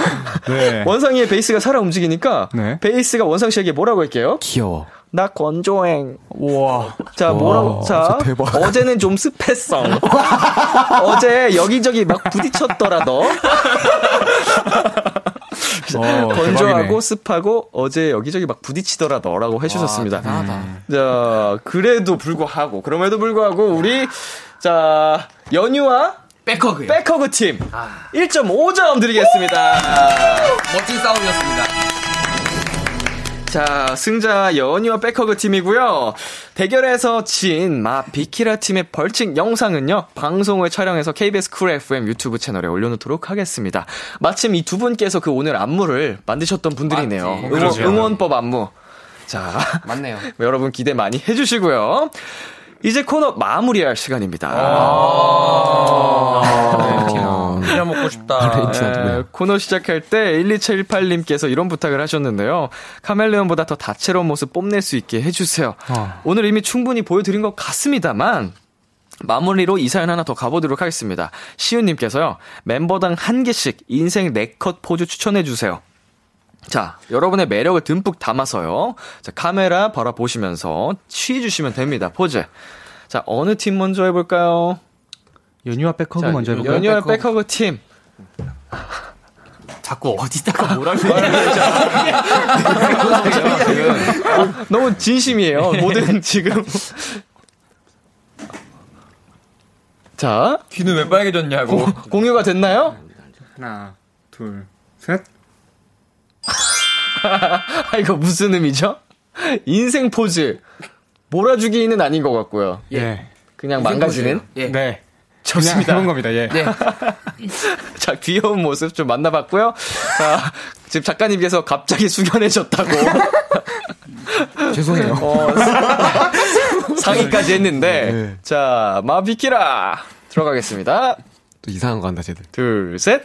네. 원상이의 베이스가 살아 움직이니까 네. 베이스가 원상 씨에게 뭐라고 할게요? 귀여워. 나 건조행. 우와. 자, 뭐라고? 자, 어제는 좀 습했어. 어제 여기저기 막 부딪혔더라도 어, 건조하고 대박이네. 습하고 어제 여기저기 막 부딪히더라도라고 해주셨습니다. 음. 자, 그래도 불구하고 그럼에도 불구하고 우리 자 연유와 백허그요. 백허그 팀 1.5점 드리겠습니다. 멋진 싸움이었습니다. 자, 승자 연유와 백허그 팀이고요. 대결에서 진 마 비키라 팀의 벌칙 영상은요. 방송을 촬영해서 KBS 쿨 FM 유튜브 채널에 올려놓도록 하겠습니다. 마침 이 두 분께서 그 오늘 안무를 만드셨던 분들이네요. 응원, 그렇죠. 응원법 안무. 자, 맞네요. 여러분 기대 많이 해주시고요. 이제 코너 마무리할 시간입니다. 어, 피자 먹고 싶다. 네, 코너 시작할 때 12718님께서 이런 부탁을 하셨는데요. 카멜레온보다 더 다채로운 모습 뽐낼 수 있게 해주세요. 어. 오늘 이미 충분히 보여드린 것 같습니다만, 마무리로 이 사연 하나 더 가보도록 하겠습니다. 시윤님께서요, 멤버당 한 개씩 인생 4컷 포즈 추천해주세요. 자, 여러분의 매력을 듬뿍 담아서요. 자, 카메라 바라보시면서 취해주시면 됩니다. 포즈. 자, 어느 팀 먼저 해볼까요? 연유와 백허그 자, 먼저 해볼까요? 연유와 백허그 팀. 자꾸 어디다가 뭐라고 너무 진심이에요. 모든 지금. 자, 귀는 왜 빨개졌냐고. 공유가 됐나요? 하나, 둘, 셋. 아, 이거 무슨 의미죠? 인생 포즈. 몰아주기는 아닌 것 같고요. 예. 그냥 망가지는? 예. 네. 좋습니다. 그런 겁니다, 예. 네. 자, 귀여운 모습 좀 만나봤고요. 자, 지금 작가님께서 갑자기 숙연해졌다고. 죄송해요. 어, 상의까지 했는데. 자, 마비키라. 들어가겠습니다. 또 이상한 거 한다, 쟤들. 둘, 셋.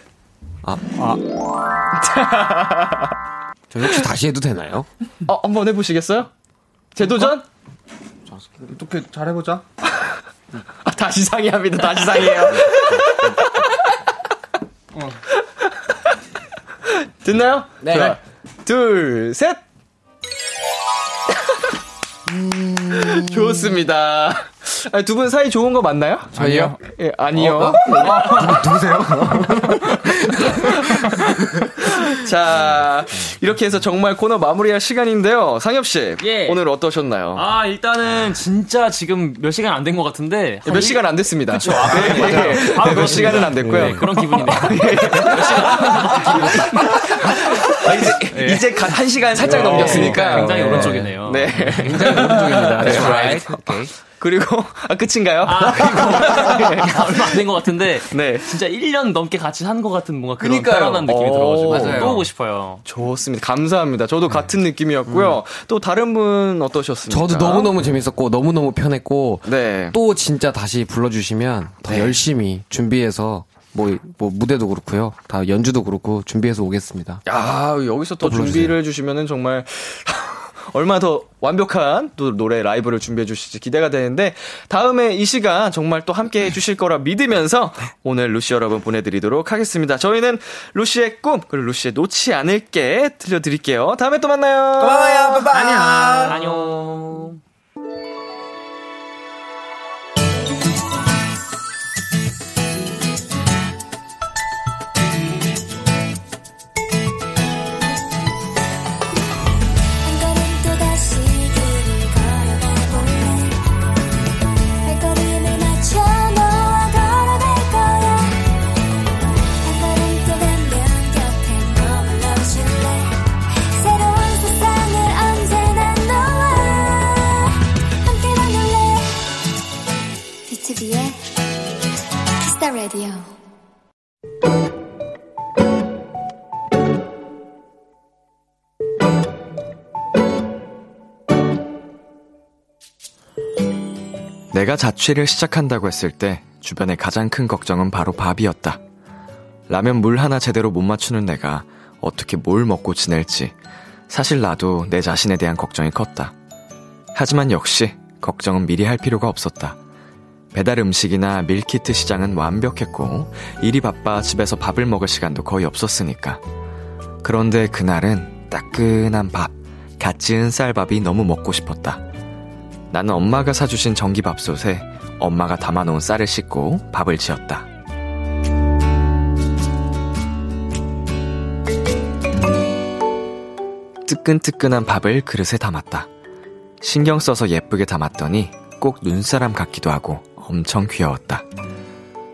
저 혹시 다시 해도 되나요? 어, 한번 해보시겠어요? 재도전? 어떻게 잘해보자. 아, 다시 상의합니다. 다시 상의해요. 됐나요? 네. 자, 둘, 셋. 좋습니다. 두 분 사이 좋은 거 맞나요? 저희요? 예, 아니요. 누구 세요? 자, 이렇게 해서 정말 코너 마무리할 시간인데요. 상엽 씨, 예. 오늘 어떠셨나요? 아, 일단은 진짜 지금 몇 시간 안 된 것 같은데. 몇 시간 안 됐습니다. 그쵸. 아, 네, 맞아요. 아, 몇. 시간은 안 됐고요. 네, 그런 기분이네요. 아, 이제, 이제 가- 한 시간 살짝 넘겼으니까. 굉장히 네. 오른쪽이네요. 네. 굉장히 오른쪽입니다. That's right. 오케이. 그리고, 아, 끝인가요? 아, 그리고 얼마 안 된 것 같은데. 네. 진짜 1년 넘게 같이 한 것 같은 뭔가 그런 그러니까요. 편안한 느낌이 어, 들어가지고 맞아요. 또 오고 싶어요. 좋습니다. 감사합니다. 저도 같은 느낌이었고요. 또 다른 분 어떠셨습니까? 저도 너무너무 재밌었고, 너무너무 편했고, 네. 또 진짜 다시 불러주시면 더 열심히 준비해서, 뭐, 뭐, 무대도 그렇고요. 다 연주도 그렇고, 준비해서 오겠습니다. 야, 여기서 또 불러주세요. 준비를 해주시면은 정말 얼마나 더 완벽한 또 노래 라이브를 준비해 주실지 기대가 되는데 다음에 이 시간 정말 또 함께 해 주실 거라 믿으면서 오늘 루시 여러분 보내드리도록 하겠습니다. 저희는 루시의 꿈 그리고 루시의 놓지 않을게 들려드릴게요. 다음에 또 만나요. 고마워요. 빠이빠이. 안녕. 한 라디오. 내가 자취를 시작한다고 했을 때 주변의 가장 큰 걱정은 바로 밥이었다. 라면 물 하나 제대로 못 맞추는 내가 어떻게 뭘 먹고 지낼지 사실 나도 내 자신에 대한 걱정이 컸다. 하지만 역시 걱정은 미리 할 필요가 없었다. 배달 음식이나 밀키트 시장은 완벽했고 일이 바빠 집에서 밥을 먹을 시간도 거의 없었으니까. 그런데 그날은 따끈한 밥, 갓 지은 쌀밥이 너무 먹고 싶었다. 나는 엄마가 사주신 전기밥솥에 엄마가 담아놓은 쌀을 씻고 밥을 지었다. 뜨끈뜨끈한 밥을 그릇에 담았다. 신경 써서 예쁘게 담았더니 꼭 눈사람 같기도 하고 엄청 귀여웠다.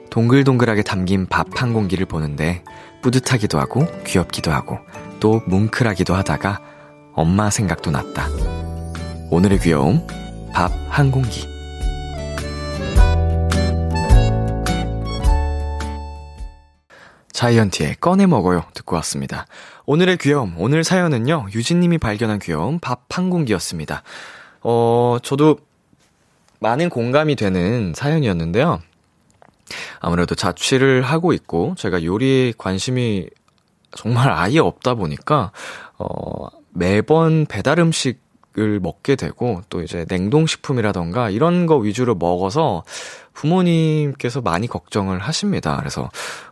동글동글하게 담긴 밥 한 공기를 보는데 뿌듯하기도 하고 귀엽기도 하고 또 뭉클하기도 하다가 엄마 생각도 났다. 오늘의 귀여움, 밥 한 공기. 자이언티의 꺼내 먹어요 듣고 왔습니다. 오늘의 귀여움, 오늘 사연은요, 유진님이 발견한 귀여움, 밥 한 공기였습니다. 어, 저도 많은 공감이 되는 사연이었는데요. 아무래도 자취를 하고 있고, 제가 요리에 관심이 정말 아예 없다 보니까, 어, 매번 배달 음식을 먹게 되고, 또 이제 냉동식품이라던가 이런 거 위주로 먹어서 부모님께서 많이 걱정을 하십니다. 그래서,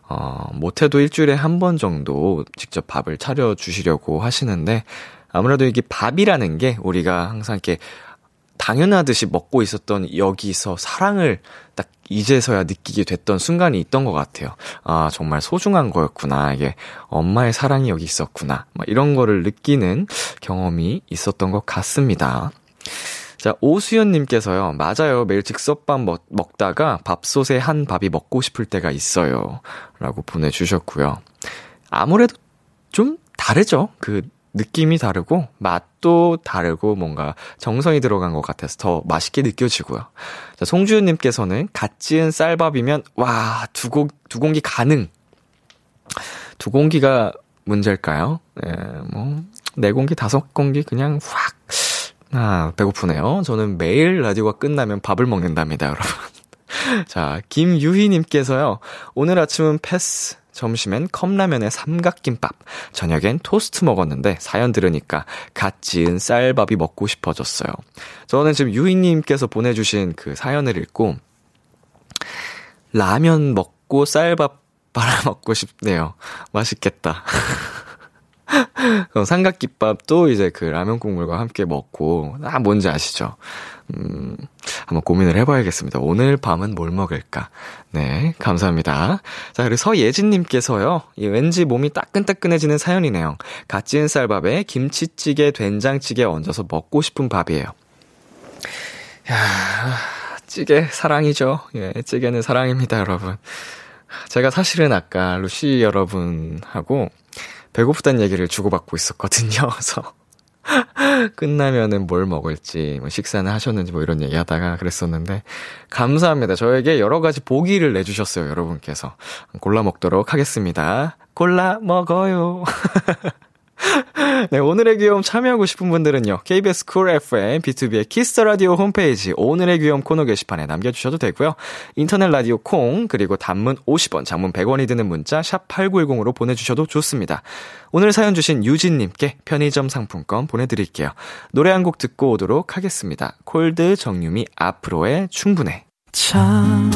어, 못해도 일주일에 한 번 정도 직접 밥을 차려 주시려고 하시는데, 아무래도 이게 밥이라는 게 우리가 항상 이렇게 당연하듯이 먹고 있었던 여기서 사랑을 딱 이제서야 느끼게 됐던 순간이 있던 것 같아요. 아, 정말 소중한 거였구나. 이게 엄마의 사랑이 여기 있었구나. 막 이런 거를 느끼는 경험이 있었던 것 같습니다. 자, 오수연님께서요, 맞아요. 매일 즉석밥 먹, 먹다가 밥솥에 한 밥이 먹고 싶을 때가 있어요. 라고 보내주셨고요. 아무래도 좀 다르죠. 그 느낌이 다르고 맛도 다르고 뭔가 정성이 들어간 것 같아서 더 맛있게 느껴지고요. 자, 송주윤님께서는 갓 지은 쌀밥이면 와, 두, 공, 두 공기 가능. 두 공기가 문제일까요? 예, 뭐, 네 공기, 다섯 공기 그냥 확. 아, 배고프네요. 저는 매일 라디오가 끝나면 밥을 먹는답니다, 여러분. 자, 김유희님께서요. 오늘 아침은 패스. 점심엔 컵라면에 삼각김밥, 저녁엔 토스트 먹었는데 사연 들으니까 갓 지은 쌀밥이 먹고 싶어졌어요. 저는 지금 유희님께서 보내주신 그 사연을 읽고 라면 먹고 쌀밥 빨아 먹고 싶네요. 맛있겠다. 그럼 삼각김밥도 이제 그 라면 국물과 함께 먹고, 아, 뭔지 아시죠? 음, 한번 고민을 해봐야겠습니다. 오늘 밤은 뭘 먹을까? 네, 감사합니다. 자, 그리고 서예진님께서요, 이 왠지 몸이 따끈따끈해지는 사연이네요. 갓 지은 쌀밥에 김치찌개, 된장찌개 얹어서 먹고 싶은 밥이에요. 야 찌개 사랑이죠. 예, 찌개는 사랑입니다, 여러분. 제가 사실은 아까 루시 여러분하고 배고프다는 얘기를 주고받고 있었거든요. 그래서 끝나면은 뭘 먹을지, 뭐 식사는 하셨는지 뭐 이런 얘기 하다가 그랬었는데, 감사합니다. 저에게 여러 가지 보기를 내주셨어요, 여러분께서. 골라 먹도록 하겠습니다. 골라 먹어요. 네, 오늘의 귀여움 참여하고 싶은 분들은요, KBS 쿨 FM, 비투비의 키스 더 라디오 홈페이지, 오늘의 귀여움 코너 게시판에 남겨 주셔도 되고요. 인터넷 라디오 콩, 그리고 단문 50원, 장문 100원이 드는 문자, 샵 8910으로 보내 주셔도 좋습니다. 오늘 사연 주신 유진 님께 편의점 상품권 보내 드릴게요. 노래 한 곡 듣고 오도록 하겠습니다. 콜드 정유미 앞으로의 충분해. 참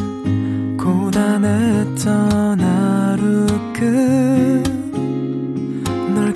고단했던 하루 끝널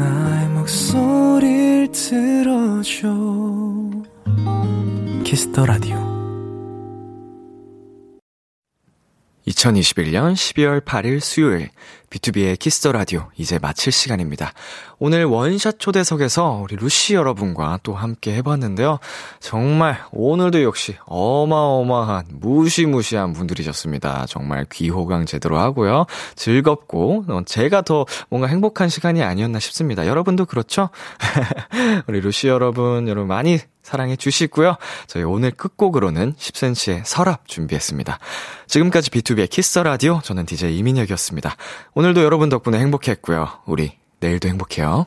나의 목소리를 들어줘 키스 더 라디오 2021년 12월 8일 수요일 비투비의 키스 더 라디오 이제 마칠 시간입니다. 오늘 원샷 초대석에서 우리 루시 여러분과 또 함께 해봤는데요. 정말 오늘도 역시 어마어마한 무시무시한 분들이셨습니다. 정말 귀호강 제대로 하고요. 즐겁고 어, 제가 더 뭔가 행복한 시간이 아니었나 싶습니다. 여러분도 그렇죠? 우리 루시 여러분 여러분 많이 사랑해 주시고요. 저희 오늘 끝곡으로는 10cm의 서랍 준비했습니다. 지금까지 B2B의 키스 라디오 저는 DJ 이민혁이었습니다. 오늘도 여러분 덕분에 행복했고요. 우리 내일도 행복해요.